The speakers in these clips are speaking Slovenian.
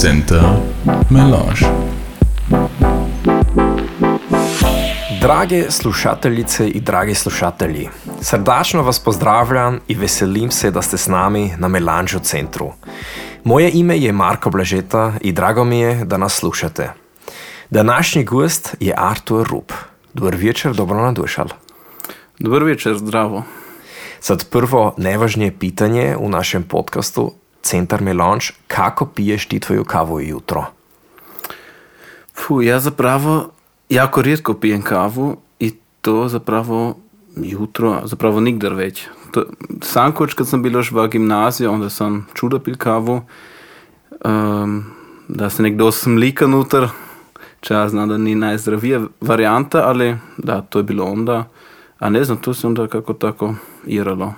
Center Melange. Drage slušateljice in dragi slušatelji, srdačno vas pozdravljam in veselim se, da ste s nami na Melanžu centru. Moje ime je Marko Blažeta in drago mi je, da nas slušate. Današnji gost je Artur Rup. Dobar večer, dobro nadušal. Dobar večer, zdravo. Sad prvo nevažnije pitanje u našem podcastu Centar Melange, kako piješ ti tvoju kavu jutro? Fu, ja zapravo jako rijetko pijem kavu i to zapravo jutro, zapravo nigdar već. To, sankoč kad sam bil još v gimnaziji, onda sam čudo pil kavu, um, da se nekdo smlika nutar, če ja znam da ni najzdravija varijanta, ali da, to je bilo onda. A ne znam, to se onda kako tako iralo.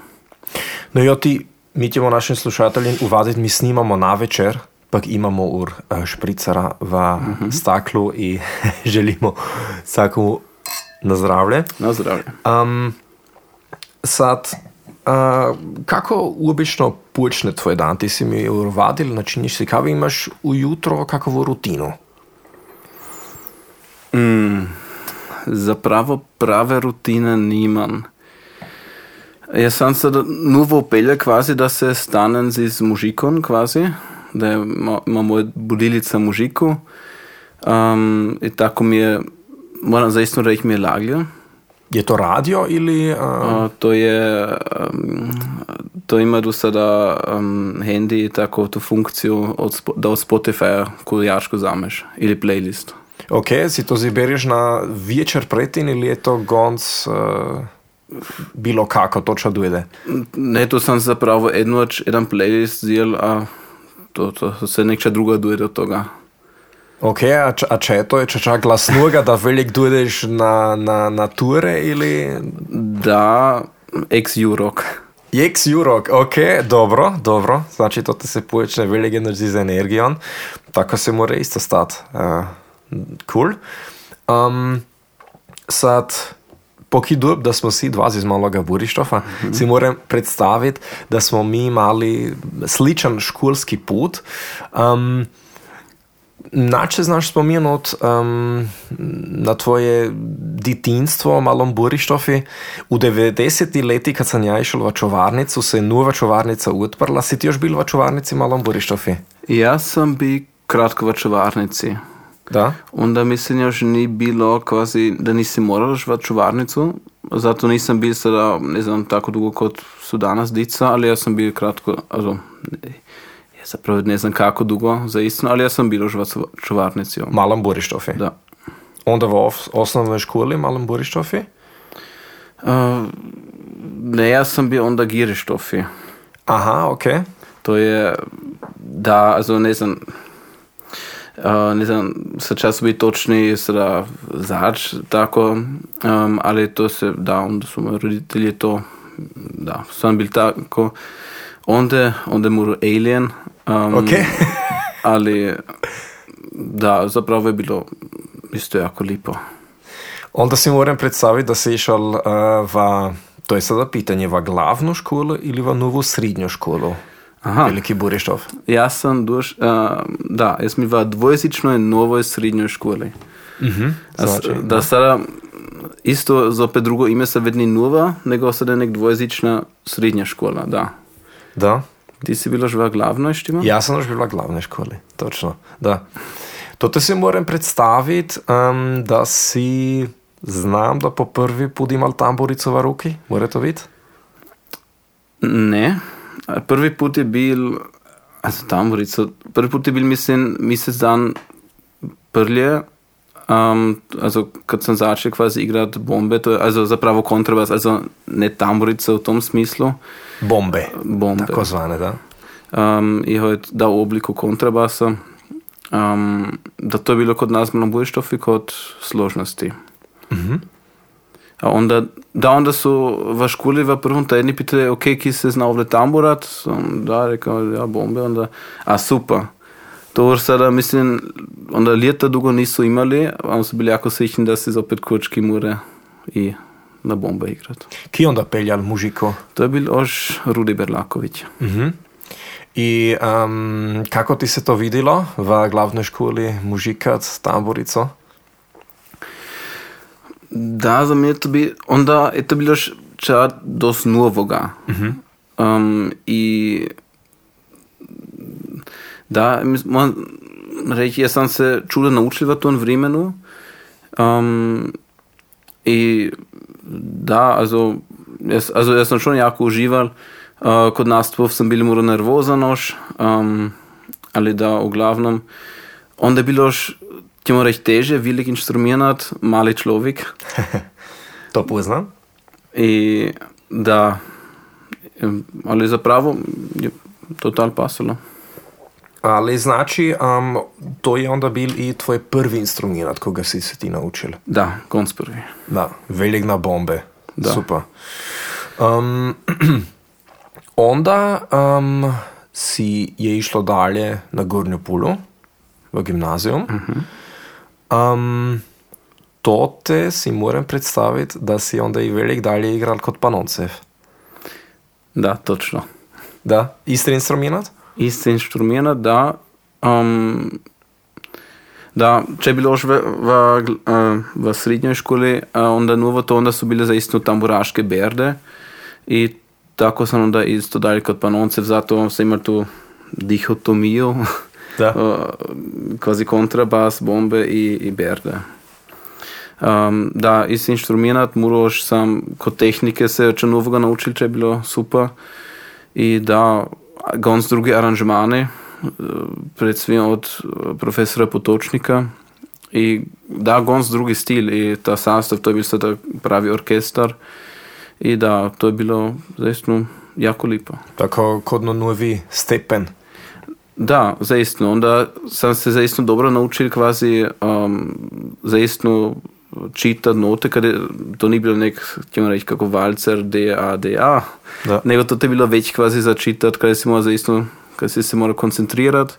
No jo ti, mi ćemo našim slušateljim uvaditi, mi snimamo na večer, pak imamo ur uh, špricara v Mhm. staklu i želimo svakomu na zdravlje. Na zdravlje. Um, sad, uh, kako uobično počne tvoj dan? Ti si mi urvadil, načiniš si kavu, imaš ujutro kakvu rutinu? Mm, zapravo prave rutine nimam. Jaz sam se novo upelja kvazi, da se stanem z mužikom kvazi, da ima moja budilica mužiku. Um, in tako mi je, moram zaistno reči, mi je laglja. Je to radio ili... Uh, A, to je, um, to ima do sada um, handy tako tu funkciju od, da od Spotify kujačko zameš ili playlist. ok, si to ziberiš na večer pretin ili je to gonc uh, bilo kako, točno dojde? Ne, to sam zapravo enoč, jedan playlist zjel, a to, to se nekša druga duje do toga. Ok, a, č, a če je to, je če čak glasnuga, da velik dojdeš na, na, na ture ili... Da, ex Jurok. Jeks Jurok, ok, dobro, dobro. Znači, to te se počne velik energiji z energijo. Tako se mora isto stati. Uh, cool. Um, sad, pokidub, da smo si dva iz maloga Burištofa, mm -hmm. si moram predstaviti, da smo mi imeli sličan školski put. Um, Nače znaš spomenuti um, na tvoje detinstvo v Malom Burištofi. V 90-ih letih, kad sem ja išel v čovarnico, se je nova čovarnica odprla. Si ti još bil v čovarnici v Malom Burištofi? Jaz sem bil kratko v čuvarnici. Da? Onda mislim, još ni bilo kvazi, da nisi moral v čuvarnicu, zato nisam bil sada, ne znam, tako dugo kot su danas dica, ali ja sam bil kratko, also, ne, ja zapravo ne znam kako dugo za istinu, ali ja sam bil už v ču- čuvarnici. Malom Burištofi. Da. Onda v os- osnovnoj školi Malom Burištofi? Uh, ne, ja sam bio onda Girištofi. Aha, ok. To je, da, also ne znam, uh, ne znam, sa časom biti točni, sada zač, tako, um, ali to se, da, onda su moji roditelji to, da, sam bil tako, onda, onda moru Alien, um, Ok. ali, da, zapravo je bilo isto jako lipo. Onda si moram predstaviti, da si išel uh, v, to je sada pitanje, v glavno školo ili v novo srednjo školo? Aha. Veliki Burištov. Ja sam duš, uh, da, jaz mi v dvojezičnoj novoj srednjoj školi. Mhm. A s- Znači, da sada isto zopet drugo ime se vedni nova, nego sada nek dvojezična srednja škola, da. Da. Ti si bilo že v glavnoj štima? Ja sam još bila v glavnoj školi, točno, da. Toto si moram predstaviti, um, da si, znam da po prvi put imal tamburico v ruki, mora to biti? Ne. Prvi put je bil, also tamburico, prvi put je bil, mislim, mesec dan prlje, um, also kad sam začel kvazi igrat bombe, to je, also zapravo kontrabas, also ne tamburico v tom smislu, Bombe, bombe. tako zvane, da. um, je halt dal obliku kontrabasa, um, da to je bilo kod nas na Bujštofi kot složnosti. A onda, da onda su v školi v prvom tedni pitali, ok, ki se zna ovdje tamburat, sam da, rekao, ja, bombe, onda, a super. To sada, mislim, onda ljeta dugo nisu imali, ali su bili jako srećni da se opet kočki mure i na bombe igrat. Ki onda peljal mužiko? To je bil ož Rudi Berlaković. Mhm. I um, kako ti se to videlo v glavnoj školi mužikat tamburico? Da, za mě to by, onda je to bylo š- ča dost novoga. Um, I da, moram reći, ja sam se čudo naučil v tom vremenu. Um, I da, also, jaz, also jaz sam schon jako užival. Uh, kod nastup sam bil malo nervozan um, ali da, u glavnom. Onda je bilo još, ćemo reći, teže, velik instrumentat, mali človek. To poznam. I da, em, ali zapravo je total pasalo. Ali znači, um, to je onda bil i tvoj prvi instrument, koga si se ti naučil? Da, konc prvi. Da, velik na bombe. Da. Super. Um, onda um, si je išlo dalje na Gornjo Pulu, v gimnazijum. Um, to te si moram predstaviti, da si onda i velik dalje igral kot Panoncev. Da, točno. Da, isti instrument? Isti instrument, da, um, da, če je bilo još v, v, eh, v srednjoj školi, uh, onda novo to, onda su bile zaistno tamburaške berde i tako sam onda isto dalje kod panoncev, zato sam imao tu dihotomiju, Da. uh, kvazi kontrabas, bombe i, i berde. Um, da, isti instrument, moraš sam kod tehnike se če novega naučil, če je bilo super. I da, gonc druge aranžmane, eh, predvsem od eh, profesora Potočnika. I da, gonc drugi stil i ta sastav, to je bil sada pravi orkestar. I da, to je bilo zaistno jako lipo. Tako kot na novi stepen. Da, zaistno. Onda sam se zaistno dobro naučil kvazi um, zaistno čitati note, kad je, to ni bilo nek, ćemo reći, kako valcer, D, A, D, A, Da. nego to je bilo već kvazi za čitati, kada si mora zaistno, kada si se mora koncentrirati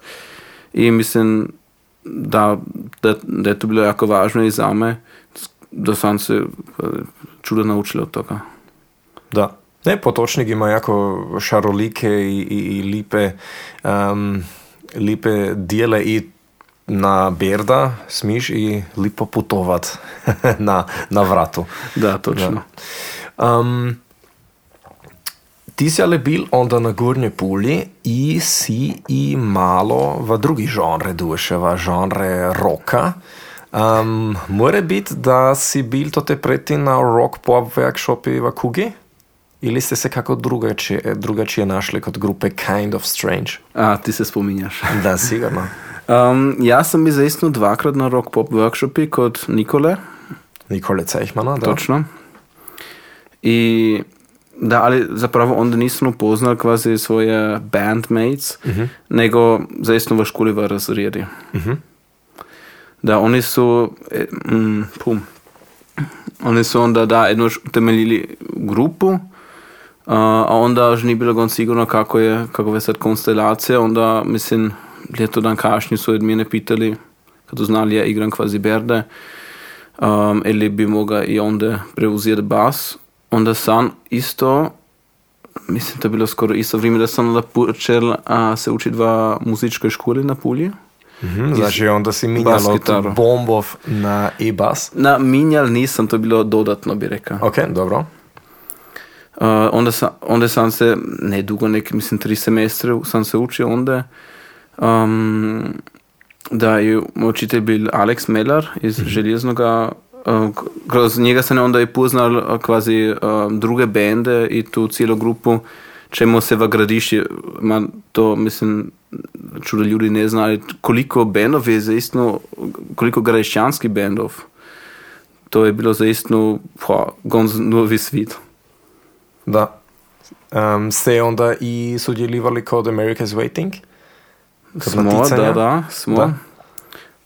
i mislim da, da, da je to bilo jako važno i za me, da sam se čudo naučil od toga. Da. Ne, potočnik ima jako šarolike i, i, i lipe, um, lipe dijele i na Berda smiš i lipo putovat na, na vratu. Da, točno. Um, ti si ali bil onda na Gornje Puli i si i malo v drugi žanre duše, v žanre roka. Um, Mora biti, da si bil to te preti na rock pop workshopi v Kugi? Ili ste se kako drugačije, drugačije našli kot grupe Kind of Strange? A, ti se spominjaš. Da, sigurno. Um, ja sam bil zaistno dvakrat na rock pop workshopi kod Nikole, Nikole Cejhmana, da. točno. I da, ali zapravo onda nisam upoznal kvazi svoje bandmates, nego zaistno v školi v razredi. Da, oni su, e, mm, pum, oni su onda da jednož utemeljili grupu, uh, a onda još nije bilo gon sigurno kako je, kako je sad konstelacija, onda mislim, ljeto dan kašnji su od mene pitali, kad znali ja igram kvazi berde, um, ili bi mogao i onda preuzeti bas, onda sam isto, mislim to je bilo skoro isto vrijeme da sam onda počel a, se učiti v muzičkoj školi na Pulji. Mhm, znači onda si minjal od bombov na e-bas. Na minjal nisam, to je bilo dodatno bi rekao. Ok, dobro. Uh, onda, sam, onda sam se, ne dugo, neki, mislim, tri semestre sam se učio onda. Um, da je učitelj bil Alex Meller iz Željeznoga. Uh, kroz njega sam onda i poznal uh, kvazi um, druge bende i tu cijelu grupu čemu se v gradišti, ma to mislim, čudo ljudi ne znali, koliko bendov je zaistno, koliko gradišćanskih bendov. To je bilo zaistno, pa, gonz novi svijet. Da. Um, ste onda i sudjelovali kod America's Waiting? Kod Smo, naticanja? da, da, smo. Da.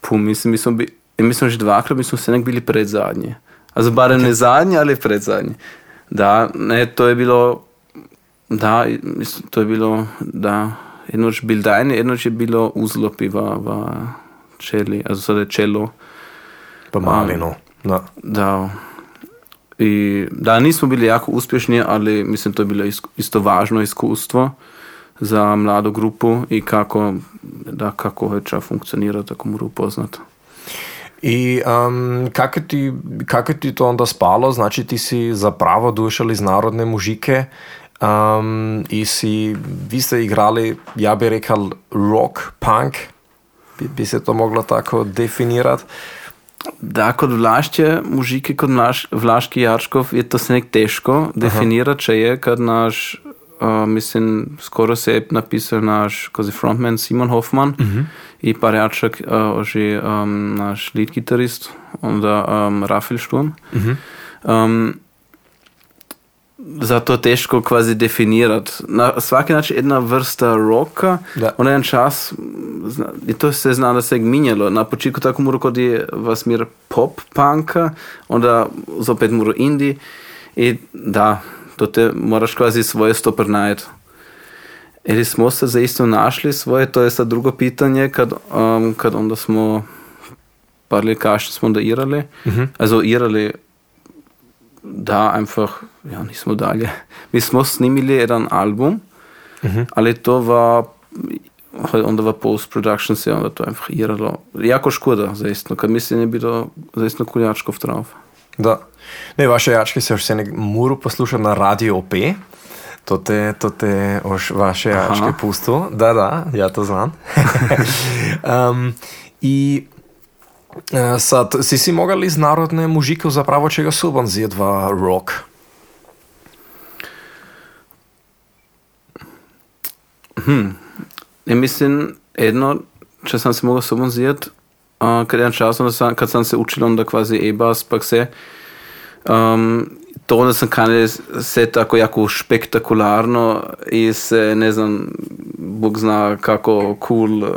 Puh, mislim, mi smo, bi, mi smo že dvakrat, mi smo se nek bili predzadnji. Also barem ne zadnji, ali predzadnji. Da, ne, to je bilo, da, mislim, to je bilo, da, jednoč bil dajni, jednoč je bilo uzlopi v, v čeli, sada je čelo, Pa malino. Da. da, i, da, nismo bili jako uspješni, ali mislim, to je bilo isto važno iskustvo, za mladu grupu i kako, da, kako hoće funkcionira, tako moru upoznat. I um, kako, ti, kako ti to onda spalo? Znači ti si zapravo došel iz narodne muzike um, i si, vi ste igrali, ja bi rekal, rock, punk, bi, bi se to moglo tako definirati. Da, kot vlašče muzike, kot naš vlaški Jarškov, je to se nek težko definirati, če je, kad naš, uh, mislim, skoro se je napisal naš, kozi frontman Simon Hoffman i par jačak, uh, že um, naš lead gitarist, onda um, Rafael Sturm. Um, zato je težko kvazi definirati. Na svaki način jedna vrsta roka, Da. ona jedan čas, zna, i to se zna da se je minjalo. Na početku tako mora kod je v smer pop punka, onda zopet mora indie i da, to te moraš kvazi svoje stoper najeti. Ili smo se zaista našli svoje, to je sad drugo pitanje, kad, um, kad onda smo par let kasnije smo da irali, also irali da einfach, ja, nismo dalje. Mi smo snimili jedan album, ali to va onda va post-production se onda to einfach iralo. Jako škoda, zaistno, kad mislim je bilo zaistno kuljačkov drauf. Da. Ne, vaše jačke se še ne moram poslušati na radio OP. To te, to te oš vaše jačke pusto. Da, da, ja to znam. um, I sad, si si mogli iz narodne muzike zapravo čega suban zjedva rock? Ja mislim, jedno, če sam se mogao sobom zjet, uh, kad jedan čas, onda sam, kad sam se učil onda kvazi e-bas, pak se, um, to onda sam kanal se tako jako spektakularno i se, ne znam, Bog zna kako cool, uh,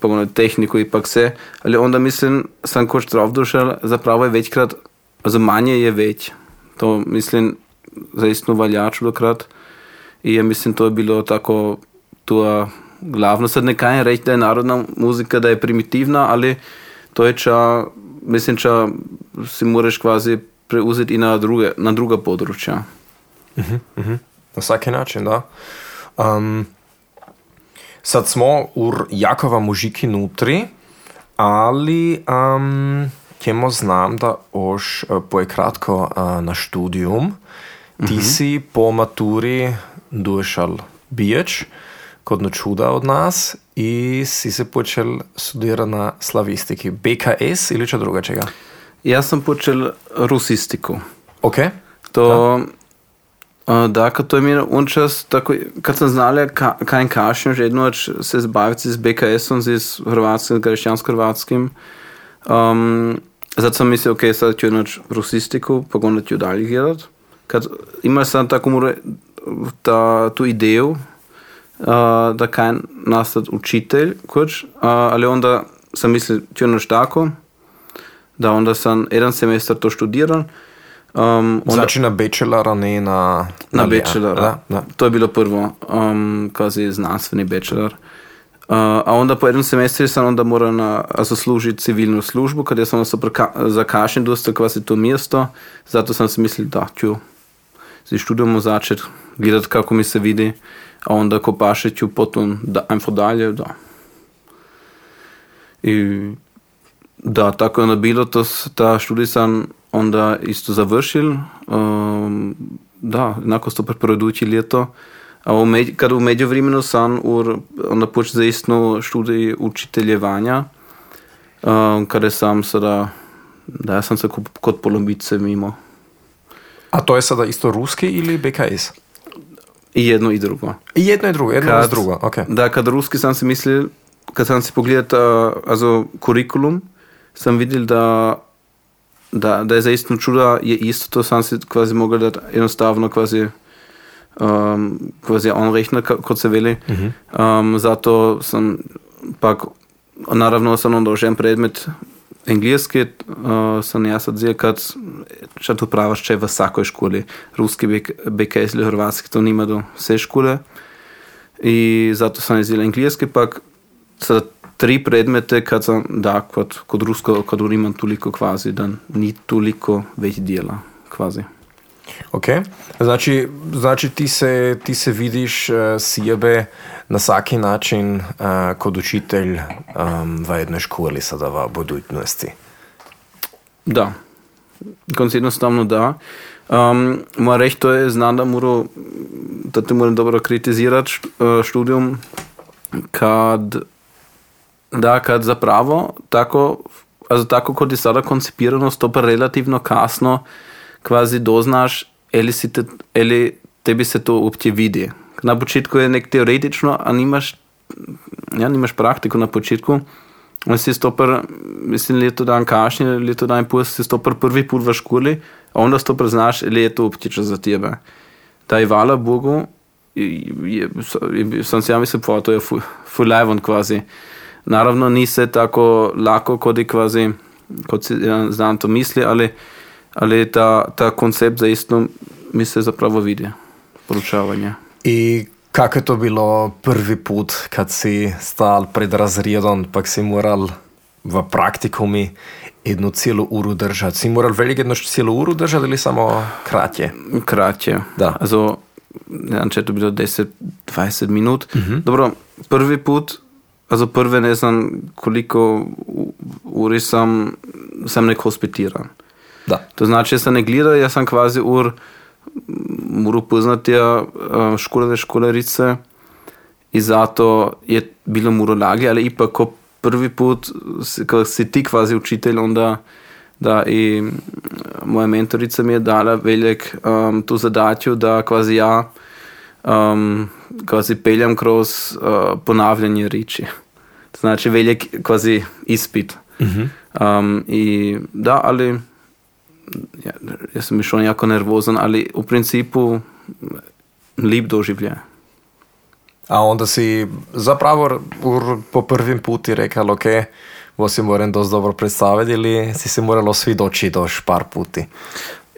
pa ono tehniku i pak se, ali onda mislim, sam koč drav došel, zapravo je večkrat, also manje je već. To mislim, zaistno valjač dokrat. I ja mislim, to je bilo tako to glavno. Sad ne kajem reći da je narodna muzika, da je primitivna, ali to je ča, mislim, ča si moraš kvazi preuzeti na, druge, na druga područja. Na svaki način, da. Um, sad smo u Jakova mužiki nutri, ali um, kjemo znam da oš uh, poje kratko uh, na študijum. Ti si po maturi došel biječ kod no čuda od nas i si se počel studirati na slavistiki. BKS ili če drugačega? Ja sam počel rusistiku. Ok? To, da, da kad to je mi un čas, tako, kad sam znala ka, kaj kašnjo, že jedno se zbaviti z BKS-om, z hrvatskim, kršćansko-hrvatskim, um, zato sam mislio, ok, sad ću jedno rusistiku, pa onda ću dalje gledat. Kad imao sam tako mora, ta, tu ideju, uh, da kaj nastat učitelj, kuć, uh, ali onda sam mislio, ću jedno tako, da onda sam jedan semestar to študiral. Um, onda, Znači na bachelora, ne na... na lijea. bachelora. Da, da. To je bilo prvo, um, kvazi znanstveni bachelor. Uh, a onda po jednom semestru sam onda morao na, also služiti civilnu službu, kad ja sam se zakašen dosta kvazi to mjesto, zato sam si mislil, da ću z študijom začeti gledati kako mi se vidi, a onda ko paše ću potom da, dalje, da. I da, tako je onda bilo, to, ta študij sam onda isto završil, um, da, enako sto preporučujoče leto. A v med, kad v međuvremenu sam ur, onda počel za istno študij učiteljevanja, um, kada sam sada, da, ja sam se kot, kot polovice mimo. A to je sada isto ruski ili BKS? I jedno i drugo. I jedno i drugo, jedno Kad- uz drugo, ok. Da, kad ruski sam si mislil, kad sam si pogledal uh, also, kurikulum, sam videl, da, da, da je zaistno čuda, je isto, to sam si kvazi mogel dati enostavno kvazi um, kvazi onrechner, ka- kot se veli. Um, zato sam pak, naravno sam onda už en predmet engleski, uh, sam jaz odziv, kad še to pravaš, če je v vsakoj školi, ruski, BK, BKS ili hrvatski, to nima do vse škole. I zato sam izdelal engleski, pak sada tri predmete, kad sam, da, kod, kod rusko, kod imam toliko kvazi, da ni toliko već dijela, kvazi. Okay. Znači, znači ti, se, ti se vidiš uh, sebe na vsaki način uh, kot učitelj um, v jednoj šoli, sada v budućnosti. Da, ganz jednostavno da. Um, Moram reči, to je znano, da, mora, da te moram dobro kritizirati uh, študijum, kad, da, kad zapravo tako, also tako kot je sada koncipirano, to pa relativno kasno kvazi doznaš, ali, si te, ali tebi se to uopće vidi. Na početku je nek teoretično, a nimaš, ja, nimaš praktiko na početku. Si stopar, mislim, leto dan kašnje, leto dan pol si stopar prvi put v školi, a onda stopar znaš, ali je to uopće za tebe. Da je hvala Bogu, je, je, sam si ja mislim, pa to je fulajvon kvazi. Naravno, ni se tako lako, kot je kvazi, kot si ja, znam to misli, ali ali ta, ta koncept zaistno mi se zapravo vidi, proučavanje. I kako je to bilo prvi put, kad si stal pred razredom, pa si moral v praktikumi jednu celu uru držati? Si moral veliko jednu celu uru držati ali samo kratje? Kratje. Da. Also, ja, če je to bilo 10-20 minut. Uh -huh. Dobro, prvi put, also prve ne znam koliko uri sam, sam nek hospitiran. Da. To znači, jaz se ne gledam, jaz sem kvazi ur, moram poznati školove školarice in zato je bilo muro lage, ali ipak ko prvi put, ko si ti kvazi učitelj, onda da i moja mentorica mi je dala velik um, tu zadatju da kvazi ja um, kvazi peljem kroz uh, ponavljanje riči. To znači velik kvazi ispit. Uh -huh. um, I da, ali ja, jaz sem šel jako nervozen, ali v principu lep doživljaj. A onda si zapravo po prvim puti rekel, ok, bo si moram dosti dobro predstaviti ili si se moralo svi doći doš par puti?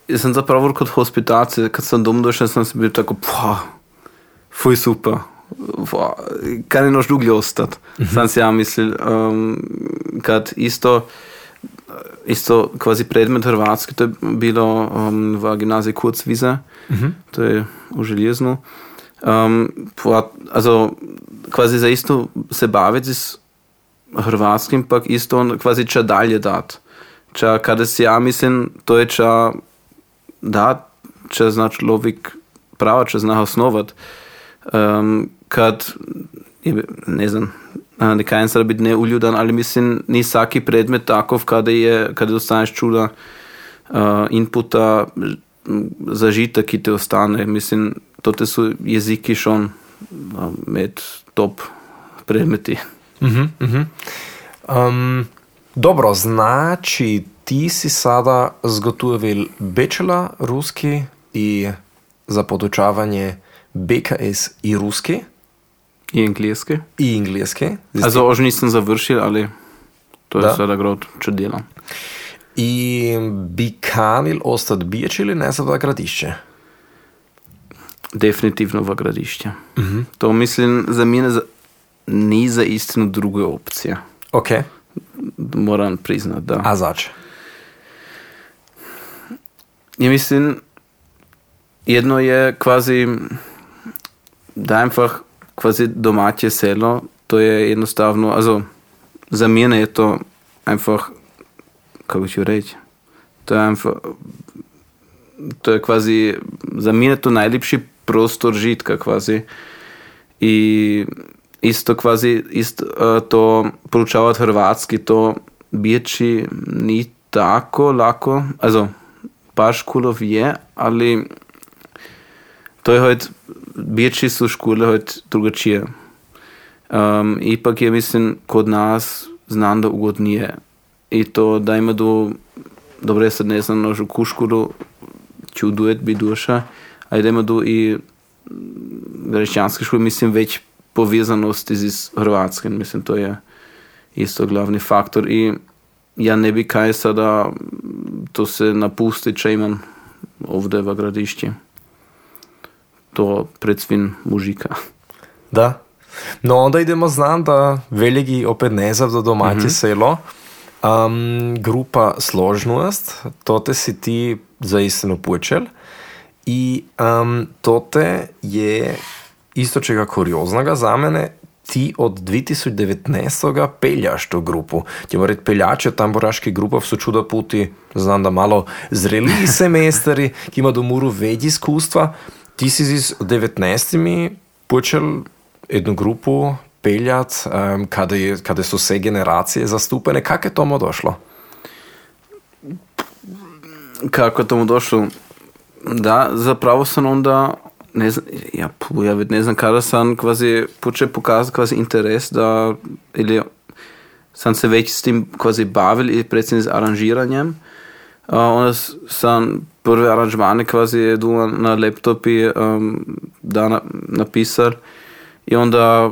Jaz sem zapravo kot hospitacija, kad sem dom došel, sem se bil tako, pa, fuj super. Kaj ne noš duglje ostati? Uh -huh. Sam si ja mislil, um, kad isto isto kvazi predmet Hrvatske, to je bilo um, v gimnaziji Kurzwiese, uh -huh. to je v Željeznu. Um, pa, also, kvazi za isto se baviti s Hrvatskim, pa isto kvazi če dalje dati. Če kada si ja mislim, to je če da, če zna človek prava, če zna osnovati. Um, kad, ne znam, ne kajem se biti neuljudan, ali mislim, ni vsaki predmet takov, kada, je, kada dostaneš čuda uh, inputa, zažitek, ki te ostane. Mislim, to so jeziki šon uh, med top predmeti. Uh -huh, uh -huh. Um, dobro, znači ti si sada zgotovil bečela ruski in za podučavanje BKS i ruski. I angliški. I angliški. Also, už nisem završil, ali to je seveda grot, če delam. In bi kanil ostati biječ ali ne za gradišče? Definitivno v gradišče. Uh -huh. To mislim, za mene za, ni za istino druge opcije. Ok. Moram priznati, da. A zač? Ja mislim, jedno je kvazi, da einfach quasi domače selo, to je jednostavno, also za mene je to einfach, kako ću reći, to je einfach, to je kvazi, za mene to najljepši prostor žitka kvazi. I isto kvazi, isto uh, to proučavati hrvatski, to bijeći ni tako lako, also par školov je, ali to je heute Birči su škole heute drugačije. Um, ipak je, mislim, kod nas znam da ugodnije. I to da ima do, dobro, sad ne znam, nožu kuškuru, čudujet bi duša, a da ima do i hrišćanske škole, mislim, već povezanost iz Hrvatske, mislim, to je isto glavni faktor. I ja ne bi kaj sada to se napusti, če imam ovdje v gradišti to predsvin mužika. Da. No, onda idemo znam da veliki opet nezav za domaće mm -hmm. selo. Um, grupa Složnost, to te si ti za istino počel. I um, tote je isto čega kurioznega za mene, ti od 2019. peljaš to grupu. Ti moraš peljače tamburaški grupov so čudo puti, znam da malo zreli semestri, ki ima do muru več izkustva. Ti si z 19. počel jednu grupu peljati, um, kada, je, kada su sve generacije zastupene. Kako je tomu došlo? Kako je tomu došlo? Da, zapravo sam onda, ne znam, ja, ja ne znam kada sam kvazi počeo pokazati kvazi interes da, ili sam se već s tim kvazi bavil i predstavljeno s aranžiranjem. Uh, onda sam prve aranžmane kvazi jedu na laptopi um, da na, napisal. I onda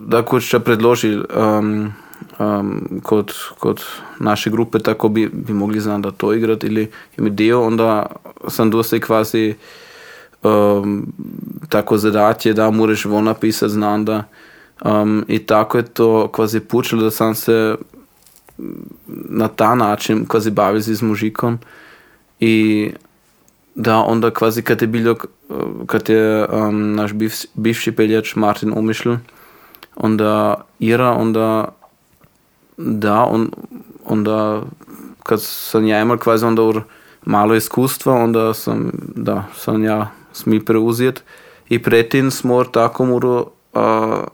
da kuća predloži um, um, kod, kod naše grupe tako bi, bi mogli znam da to igrat ili im dio, onda sam dosta kvazi um, tako zadatje da moraš von napisat znam da um, i tako je to kvazi počelo da sam se na ta način kvazi bavil z mužikom i da onda kvazi kad je bilo kad je um, naš bivši, bivši peljač Martin umišljal onda Ira onda da on, onda kad sam ja imao kvazi onda ur malo iskustva onda sam da sam ja smi preuzet i pretin smo tako moru a,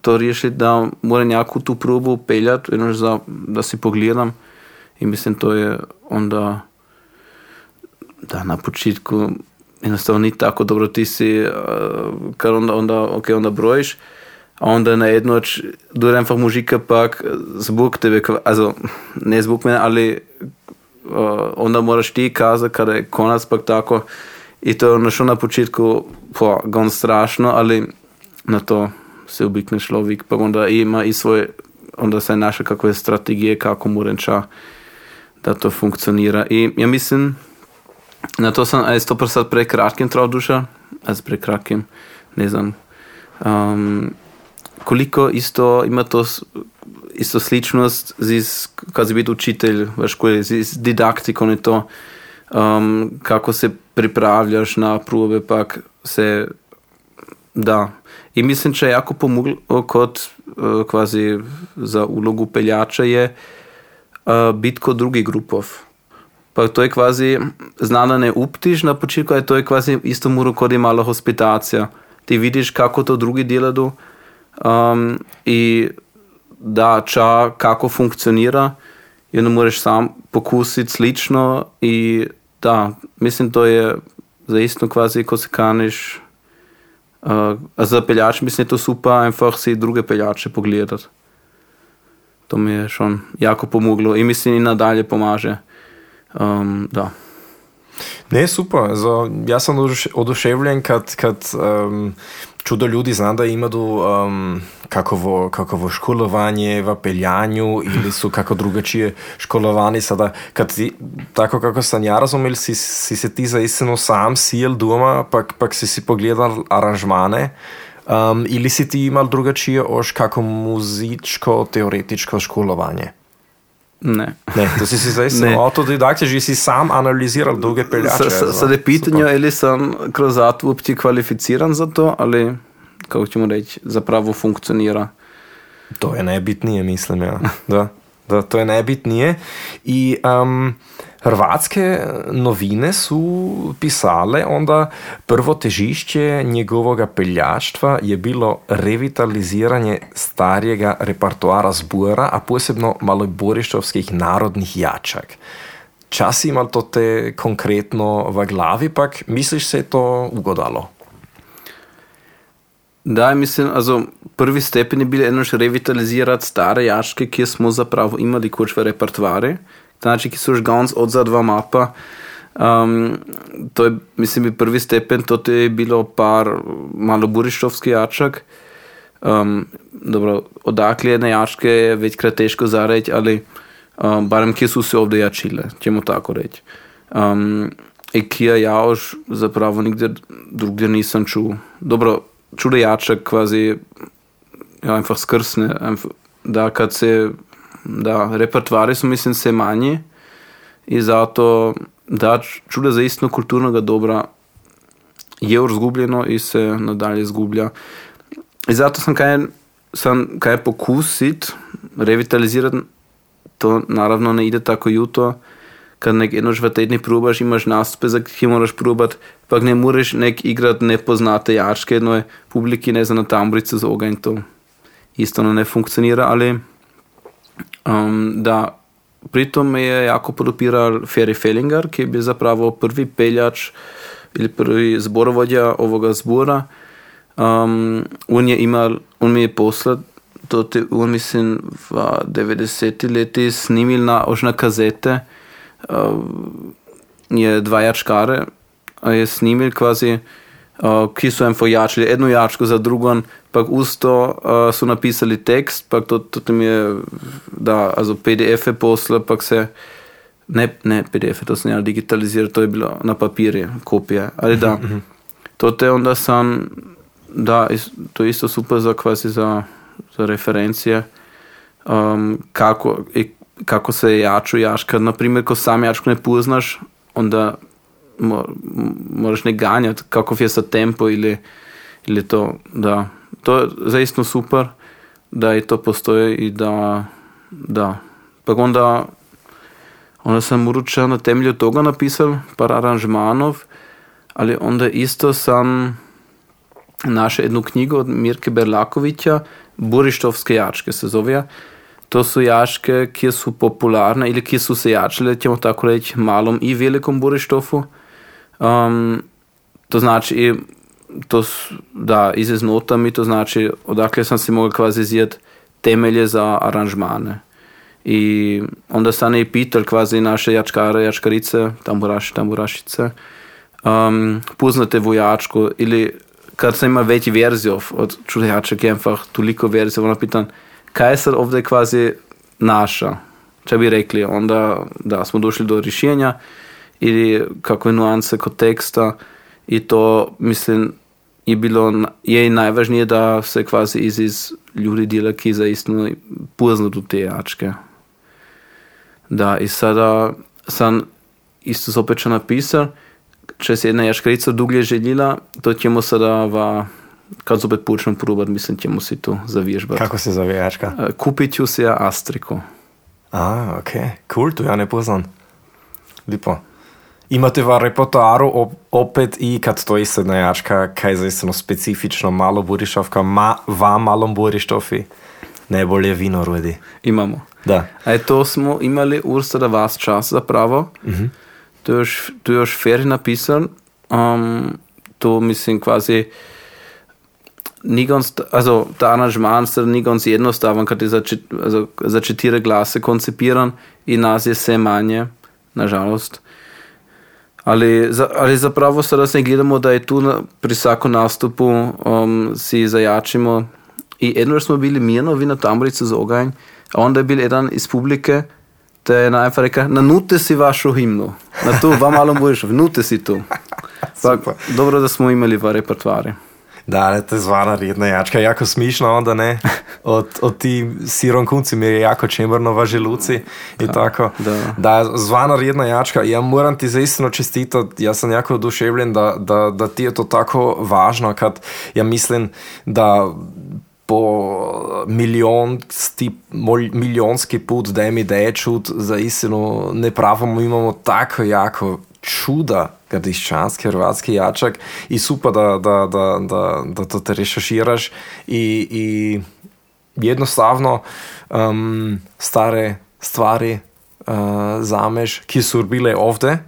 to riješiti da mora nejaku tu probu peljat za, da si pogledam i mislim to je onda da na početku jednostavno ni tako dobro ti si uh, kar onda, onda, okay, onda brojiš onda na jedno durch einfach Musik pak zvuk tebe, also ne zvuk mene, ali uh, onda moraš ti kazati kada je konac pak tako i to je ono što na početku po, gon strašno, ali na to se ubikne človek, pa onda ima i svoje, onda se naše kakve strategije, kako mu renča da to funkcionira. I ja mislim, na to sam aj 100% prekratkim trao duša, a s prekratkim, ne znam, um, koliko isto ima to isto sličnost z, kad si biti učitelj v školi, z didaktikom je to, um, kako se pripravljaš na probe, pak se da. I mislim, če je jako pomoglo kot uh, kvazi za ulogu peljača je uh, biti kot drugi grupov. Pa to je kvazi znano ne uptiš na početku, je to je kvazi isto muro kot je malo hospitacija. Ti vidiš, kako to drugi delajo um, i da ča kako funkcionira i onda moraš sam pokusiti slično i da, mislim to je za isto kvazi ko se kaniš uh, za peljač mislim to super einfach si druge peljače pogledat to mi je šon jako pomoglo i mislim i nadalje pomaže um, da Ne, super. Also, ja sam oduševljen kad, kad um, čudo ljudi znam da imaju um, kakovo, kakovo školovanje v peljanju ili su kako drugačije školovani. Sada, kad tako kako sam ja razumel, si, si se ti zaistino sam sjel doma, pak, pak si si pogledal aranžmane. Um, ili si ti imal drugačije oš kako muzičko-teoretičko školovanje? Ne. Ne, to si si zaistino autodidakt, že si sam analiziral druge peljače. Sada je pitanje, ali sam kroz atvup ti kvalificiran za to, ali kako ćemo reći, zapravo funkcionira. To je najbitnije, mislim, ja. Da, da, to je najbitnije. I um, hrvatske novine su pisale onda prvo težišće njegovog peljaštva je bilo revitaliziranje starijega repertoara zbora, a posebno maloborištovskih narodnih jačak. Čas ima to te konkretno v glavi, pak misliš se je to ugodalo? Da, mislim, also prvi stepen je bil enoš revitalizirati stare jaške, ki smo zapravo imeli kot v repertoare, znači, ki so že gonc od za dva mapa. Um, to je, mislim, bi prvi stepen, to je bilo par malo burištovskih jačak. Um, dobro, odakle je na jaške, je večkrat težko zareči, ali um, barem kje so se ovdje jačile, ćemo tako reći. Um, kje ja už zapravo nigdje drugdje nisam čuo. Dobro, čudejaček, kvazi, ja, einfach skrsne, einfach, da kad se, da repertoari su, mislim, se manji i zato da čude za istino kulturnoga dobra je izgubljeno in se nadalje izgublja. In zato sem kaj, sem kaj pokusit revitalizirati, to naravno ne ide tako juto, kad nek enož v tedni probaš, imaš nastope, za ki moraš probati, pa ne moreš nek igrati nepoznate jaške, eno publiki ne za na tambrice z ogenj, to isto ne funkcionira, ali um, da pritom me je jako podopiral Ferry Fellinger, ki je bil zapravo prvi peljač ili prvi zborovodja ovoga zbora. Um, on je imel, on mi je poslal, to te, on mislim v 90 leti snimil na ožne kazete, uh, je dva jačkare, je snimil kvazi, uh, ki so jim pojačili, eno jačko za drugo, pa usto uh, so napisali tekst, pa to, to tam je, da, also PDF-e poslal, pa se, ne, ne PDF-e, to sem ja digitaliziral, to je bilo na papirju, kopije, ali da, to te onda sam, da, is- to je isto super za kvazi za, za referencije, um, kako, i, kako se jaču jaška, naprimer, ko sam jačku ne poznaš, onda mo, moraš ne ganjati, kakov je sa tempo ili, ili to, da, to je zaistno super, da i to postoji i da, da. Pa onda, onda sam uručio na temelju toga napisal par aranžmanov, ali onda isto sam našel jednu knjigu od Mirke Berlakovića, Burištovske jačke se zove. To su jaške, ki su popularne ili ki su se jačile, ćemo tako reći, malom i velikom Burištofu. Um, to znači, to, da, iznota mi to znači, odakle sam si mogao kvazi zjet temelje za aranžmane. I onda sam i pital kvazi naše jačkare, jačkarice, tamburaši, tamburašice, um, poznate vojačku ili kad sam ima veći verzijov od čudajaček je einfach toliko verzija, ona pitan, kaj je sad ovdje kvazi naša? Če bi rekli, onda da smo došli do rješenja ili kakve nuance kod teksta i to mislim je bilo je i najvažnije da se kvazi iz, iz ljudi dela ki zaistno poznaju te jačke. Da, i sada sam isto zopet še napisal, če se jedna jaškarica duglje željela, to ćemo sada va, kad zopet počnem probati, mislim, ćemo si to zavježbati. Kako se zove jačka? E, Kupit ću si ja Astriku. A, ok, cool, to ja ne poznam. Lipo. Imate v repertoaru op, opet i kad to je jedna jačka, kaj zaistino specifično malo burišovka, ma, va malom burištofi, najbolje vino rodi. Imamo. Da. A je to smo imali ursta da vas čas zapravo. To je još, to je još Ferry napisal. Um, to mislim kvazi ni ganz, also ta aranžman se ni ganz jednostavan, kad je za, čet, also, za četiri glase koncipiran in nas je vse manje, nažalost. Ali, za, ali zapravo se gledamo, da je tu na, pri vsakom nastupu um, si zajačimo. I eno smo bili mirno, vi na tamburici z oganj, a onda je bil jedan iz publike, te je najprej rekel, nanute si vašo himno, na to vam malo bojiš, vnute si tu. Pa, dobro, da smo imeli v repertoarju. Da, ali te zvana redna jačka, jako smišno onda ne, od, od ti siron kunci mi je jako čemrno v želuci tako. da. da, zvana redna jačka, ja moram ti zaistino čestitati, ja sam jako oduševljen da, da, da ti je to tako važno, kad ja mislim da po milijonski, milijonski put da mi deje čut za istinu ne pravimo imamo tako jako čuda gradiščanski, hrvatski jačak i super da, da, da, da, da to te rešeširaš i, i jednostavno um, stare stvari uh, zameš, ki su bile ovde,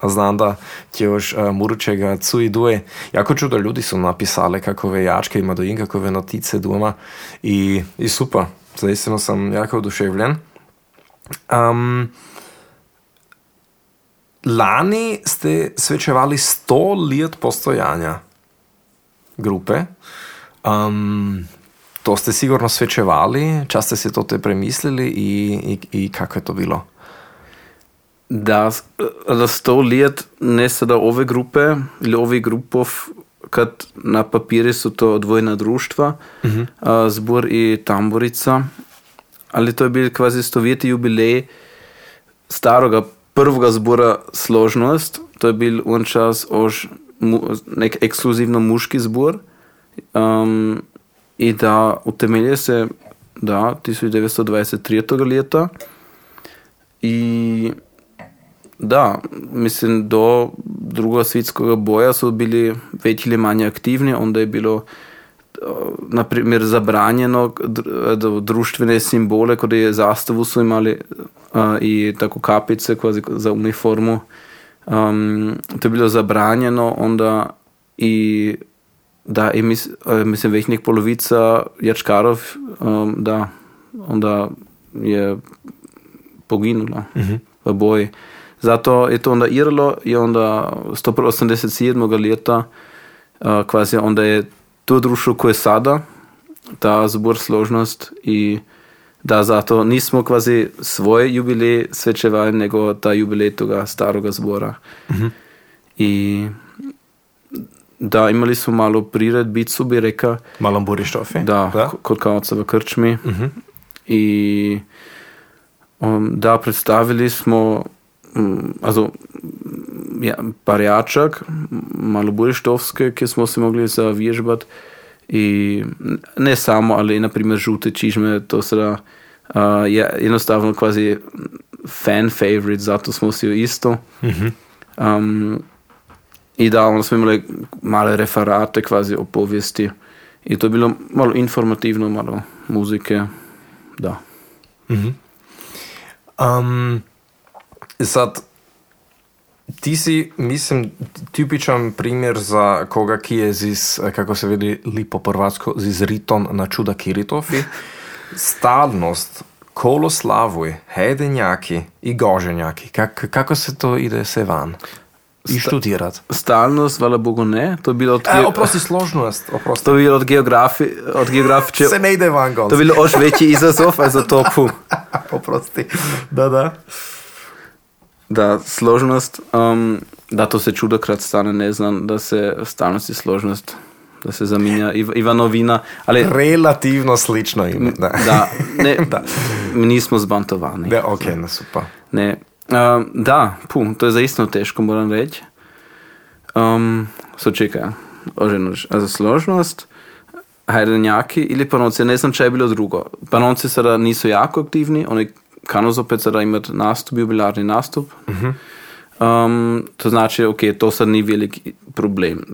a znam da će još uh, Muručega cu i duje. Jako čudo ljudi su napisali kakove jačke ima do in kakove notice doma i, i super. Zaistino sam jako oduševljen. Um, lani ste svečevali 100 let postojanja grupe. Um, to ste sigurno svečevali, čas ste si to te premislili i, i, i kako je to bilo? Da, da sto let ne sada ove grupe ili ovih grupov, kad na papiri su to odvojena društva, a, zbor i tamburica, ali to je bil kvazi stovjeti jubilej staroga prvoga zbora Složnost, to je bil on čas ož mu, nek ekskluzivno muški zbor um, i da utemelje se da 1923. leta i da, mislim do drugog svjetskog boja su bili već ili manje aktivni, onda je bilo na primjer zabranjeno dr- društvene simbole, kod je zastavu su imali uh, i tako kapice kvazi za uniformu. Um, to je bilo zabranjeno, onda i da, i mis, uh, mislim, već nek polovica jačkarov, um, da, onda je poginula Mhm. v boji. Zato je to onda iralo i onda 187. leta uh, kvazi onda je to društvo koje je sada, ta zbor složnost i da zato nismo kvazi svoje jubilej svečevali, nego ta jubilej toga staroga zbora. I da, imali smo malo priredbicu, bi rekao, Malo burištofi. da, da? k- kod kavca v krčmi. Mhm. I um, da, predstavili smo also, mm, ja, parjačak, malo burištovske, ki smo se mogli zavježbati. I ne samo, ali na primjer žute čižme, to sada uh, je jednostavno kvazi fan favorite, zato smo si jo isto. Mhm. Um, I da, onda smo imali male referate kvazi o povijesti. I to je bilo malo informativno, malo muzike. Da. Um, sad, ti si, mislim, tipičan primjer za koga ki je zis, kako se vidi lipo prvatsko, zis riton na čuda kiritofi. Stalnost, koloslavuj, hedenjaki i goženjaki. Kak, kako se to ide se van? I Sta- študirat. Stalnost, hvala Bogu, ne. To je bilo od, E, ge- oprosti složnost, oprosti. to je bilo od, geografi, od geografiče. Se ne ide van, gon. To je bilo još veći izazov, a za to pu. Oprosti. Da, da. Da, složnost, um, da to se čudokrat stane, ne znam, da se stalnost i složnost, da se zamenja Iv- Ivanovina, ali Relativno slično ime. Da, da, ne, Da. mi nismo zbantovani. da ok, ne, super. Ne. Um, da, pu, to je zaistino teško, moram reći. Um, so čekaj, oženož, a za složnost, hajdenjaki ili panovci, ne znam če je bilo drugo. Panovci sada nisu jako aktivni, oni kano zopet sada imati nastup, jubilarni nastup. Um, to znači, ok, to sad ni veliki problem,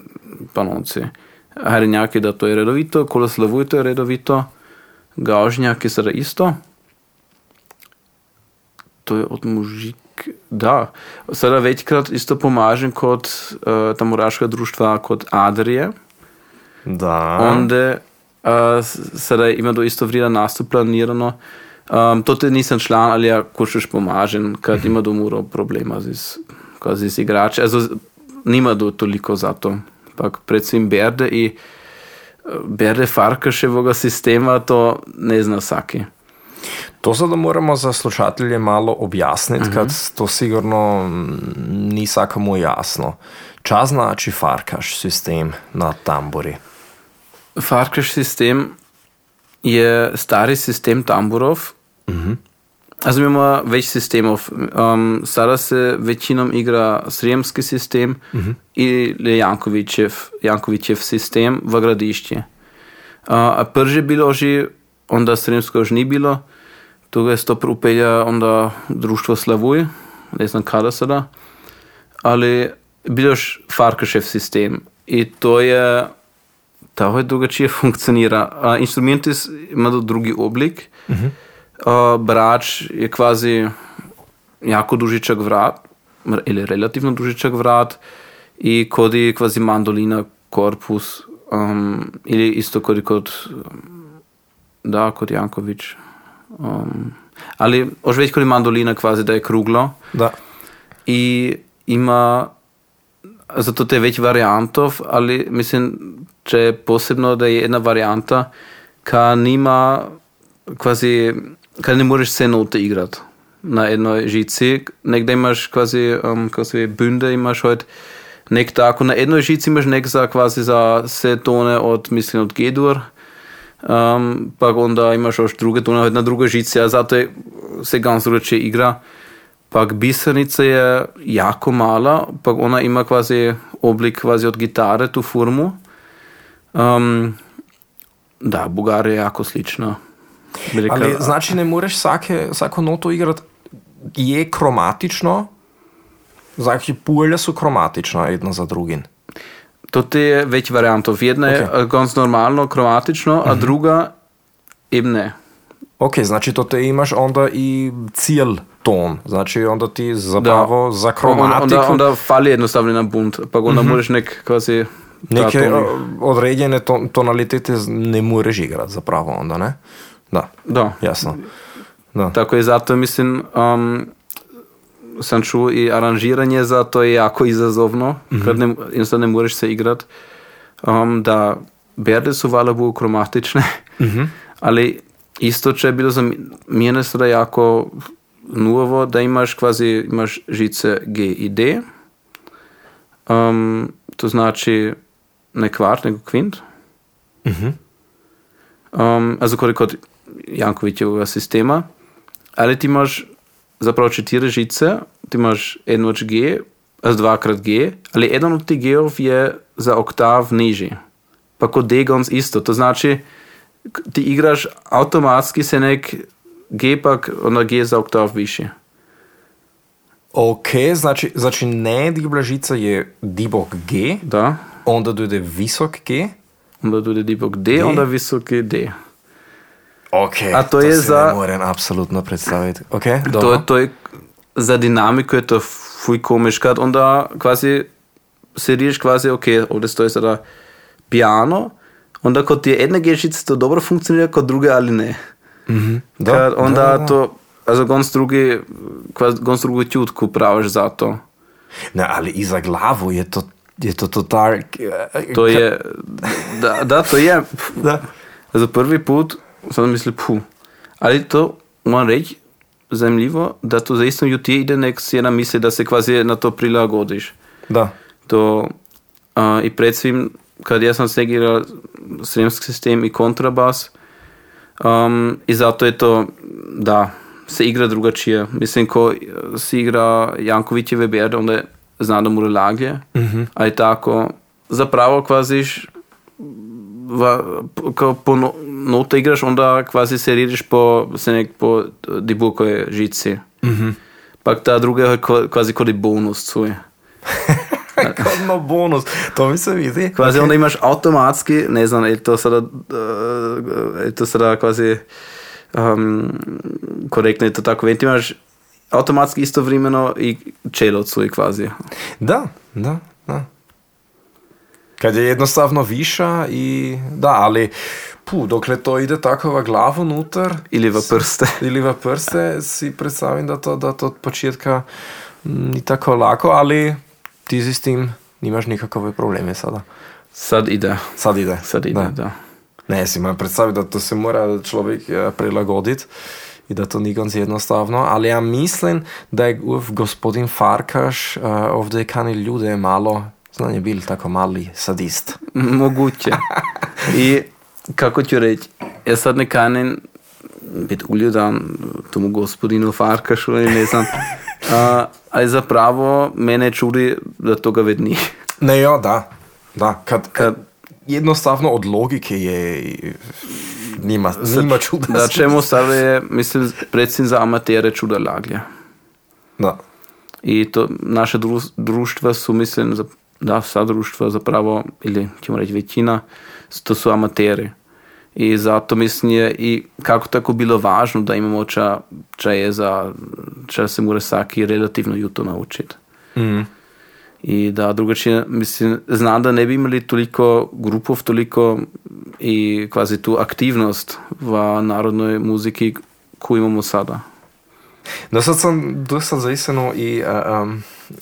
panovci. Hajdenjaki, da to je redovito, koloslavujte to je redovito, gaužnjaki sada isto. To je od mužik. Da, sada večkrat isto pomažem kot uh, tamuraška društva, kot Adrije. Da. Onda uh, s- sada ima do isto vrida nastup planirano. Um, to te nisam član, ali ja košeš pomažem, kad ima do muro problema z, z, igrači. Also, nima do toliko za to. Pak predvsem Berde i eh, Berde Farkaševog sistema to ne zna vsaki. To sada moramo za slušatelje malo objasniti, kad to sigurno ni svakomu jasno. Ča znači farkaš sistem na tamburi? Farkaš sistem je stari sistem tamburov. Also imamo več sistemov. Um, sada se većinom igra srijemski sistem ili Jankovićev, Jankovićev sistem v gradišči. Uh, a prže bilo že, onda srijemsko už ni bilo, toga je stopro upelja onda društvo Slavuj, ne znam kada sada, ali bilo još Farkašev sistem i to je to je drugačije funkcionira. Uh, instrumentis ima drugi oblik. Uh, brač je kvazi jako dužičak vrat, ili relativno dužičak vrat i kodi kvazi mandolina korpus um, ili isto kodi kod da, kod Janković. Um, ali još već kod mandolina kvazi da je kruglo Da. i ima zato te već varijantov, ali mislim, če je posebno, da je jedna varijanta, ka nima kvazi, ka ne moreš vse note igrati na jednoj žici, nekde imaš kvazi, um, je, bünde imaš hojt, nek tako, na jednoj žici imaš nek za kvazi za vse tone od, mislim, od G-dur, um, pa onda imaš još druge tone na drugoj žici, a zato je se ganz drugačije igra. Pak bisernica je jako mala, pak ona ima kvazi oblik kvazi od gitare, tu formu. Um, da, Bugarija je jako slična. Rekel, Ali znači ne moreš vsake, vsako noto igrati, je kromatično, znači polja so kromatična ena za drugim. To je več variantov. Jedna je Ok. okay. normalno, kromatično, a druga eben ne. Ok, znači to te imaš onda i cijel ton, znači onda ti zapravo za kromatiku Onda, onda fali jednostavno na bunt, pa onda mm -hmm. moraš nek kvazi neke određene ton, tonalitete ne moreš igrati zapravo onda, ne? Da, Da. jasno. Da. Tako je zato mislim, um, sam čuo i aranžiranje za to je jako izazovno, mm -hmm. kad ne, jednostavno ne moreš se igrat. Um, da berde su vala bu kromatične, ali isto će je bilo za mene sada jako novo da imaš kvazi imaš žice G i D. Um, to znači ne kvart, nego kvint. Um, also kod, kod Jankovićevog sistema, ali ti imaš zapravo četiri žice, ti imaš od G, also dvakrat G, ali jedan od tih G-ov je za oktav niži. Pa kod D gons isto, to znači ti igraš automatski se nek G pak, onda G za oktav više. Ok, znači, znači ne dibla žica je dibok G, Da, onda dojde visok G. onda dođe dibok D, D. onda visoki D. Ok, A to je si za- ne morem apsolutno predstaviti. Ok, To dobro. je, to je za dinamiku je to fuj komisch, kad onda quasi sediš quasi, ok, ovdje stoji sada piano, onda kod ti je jedna gešica to dobro funkcionira, kod druge ali ne. Da, kad onda da, da. to, also gons drugi, gons drugu čutku praviš za to. Ne, ali i za glavu je to, je to total... To je, da, da, to je, Da. za prvi put sam mislil, puh, ali to moram reći, zanimljivo, da to zaistino jutje ide nek si jedna misli, da se kvazi na to prilagodiš. Da. to a, i pred svim, kad ja sam segirao sremski sistem i kontrabas, um, i zato je to, da, se igra drugačije. Mislim, ko eh, se igra Jankovićeve berde, onda je zna da mora lagje, ali tako, zapravo kvaziš, va, kao po no, nota igraš, onda kvazi se ridiš po, se nek po dibukoj žici. Pak ta druga je kva- kvazi kod i bonus svoj. Kodno bonus. To mi se vidi. Kvazi onda imaš automatski, ne znam, je to sada, uh, je to sada kvazi um, korektno je to tako, već imaš automatski istovremeno i čelo svoj kvazi. Da, da, da. Kad je jednostavno viša i da, ali pu, dokle to ide tako v glavo unutar Ili v prste. ili v prste, si predstavim, da to, da to od početka mm, ni tako lako, ali ти си с тим немаш никакви проблеми сада. Сад иде. Сад иде. Сад иде, да. да. Не, си ме представи да тоа се мора да човек прилагодит и да тоа никон си едноставно, але ја мислен да е ув господин Фаркаш овде кани луѓе мало, знае бил тако мали садист. Могуќе. и како ќе реќи, е сад не канен бит улјудан тому господину Фаркашу, не знам, a, ali zapravo mene čudi da toga već nije. Ne, ja, da, da, kad, Kad- jednostavno od logike je nima, nima čuda. Da čemu sad je, mislim, predvsem za amatere čuda laglja. Da. I to naše dru- društva su, mislim, za, da, sva društva zapravo, ili ćemo reći većina, to su amateri. I zato mislim je i kako tako bilo važno da imamo ča, ča je za, ča se mora svaki relativno juto naučiti. Mhm. I da drugačije, mislim, znam da ne bi imali toliko grupov, toliko i kvazi tu aktivnost v narodnoj muziki, koju imamo sada. No sad sam dosta zaisano i uh, um, uh,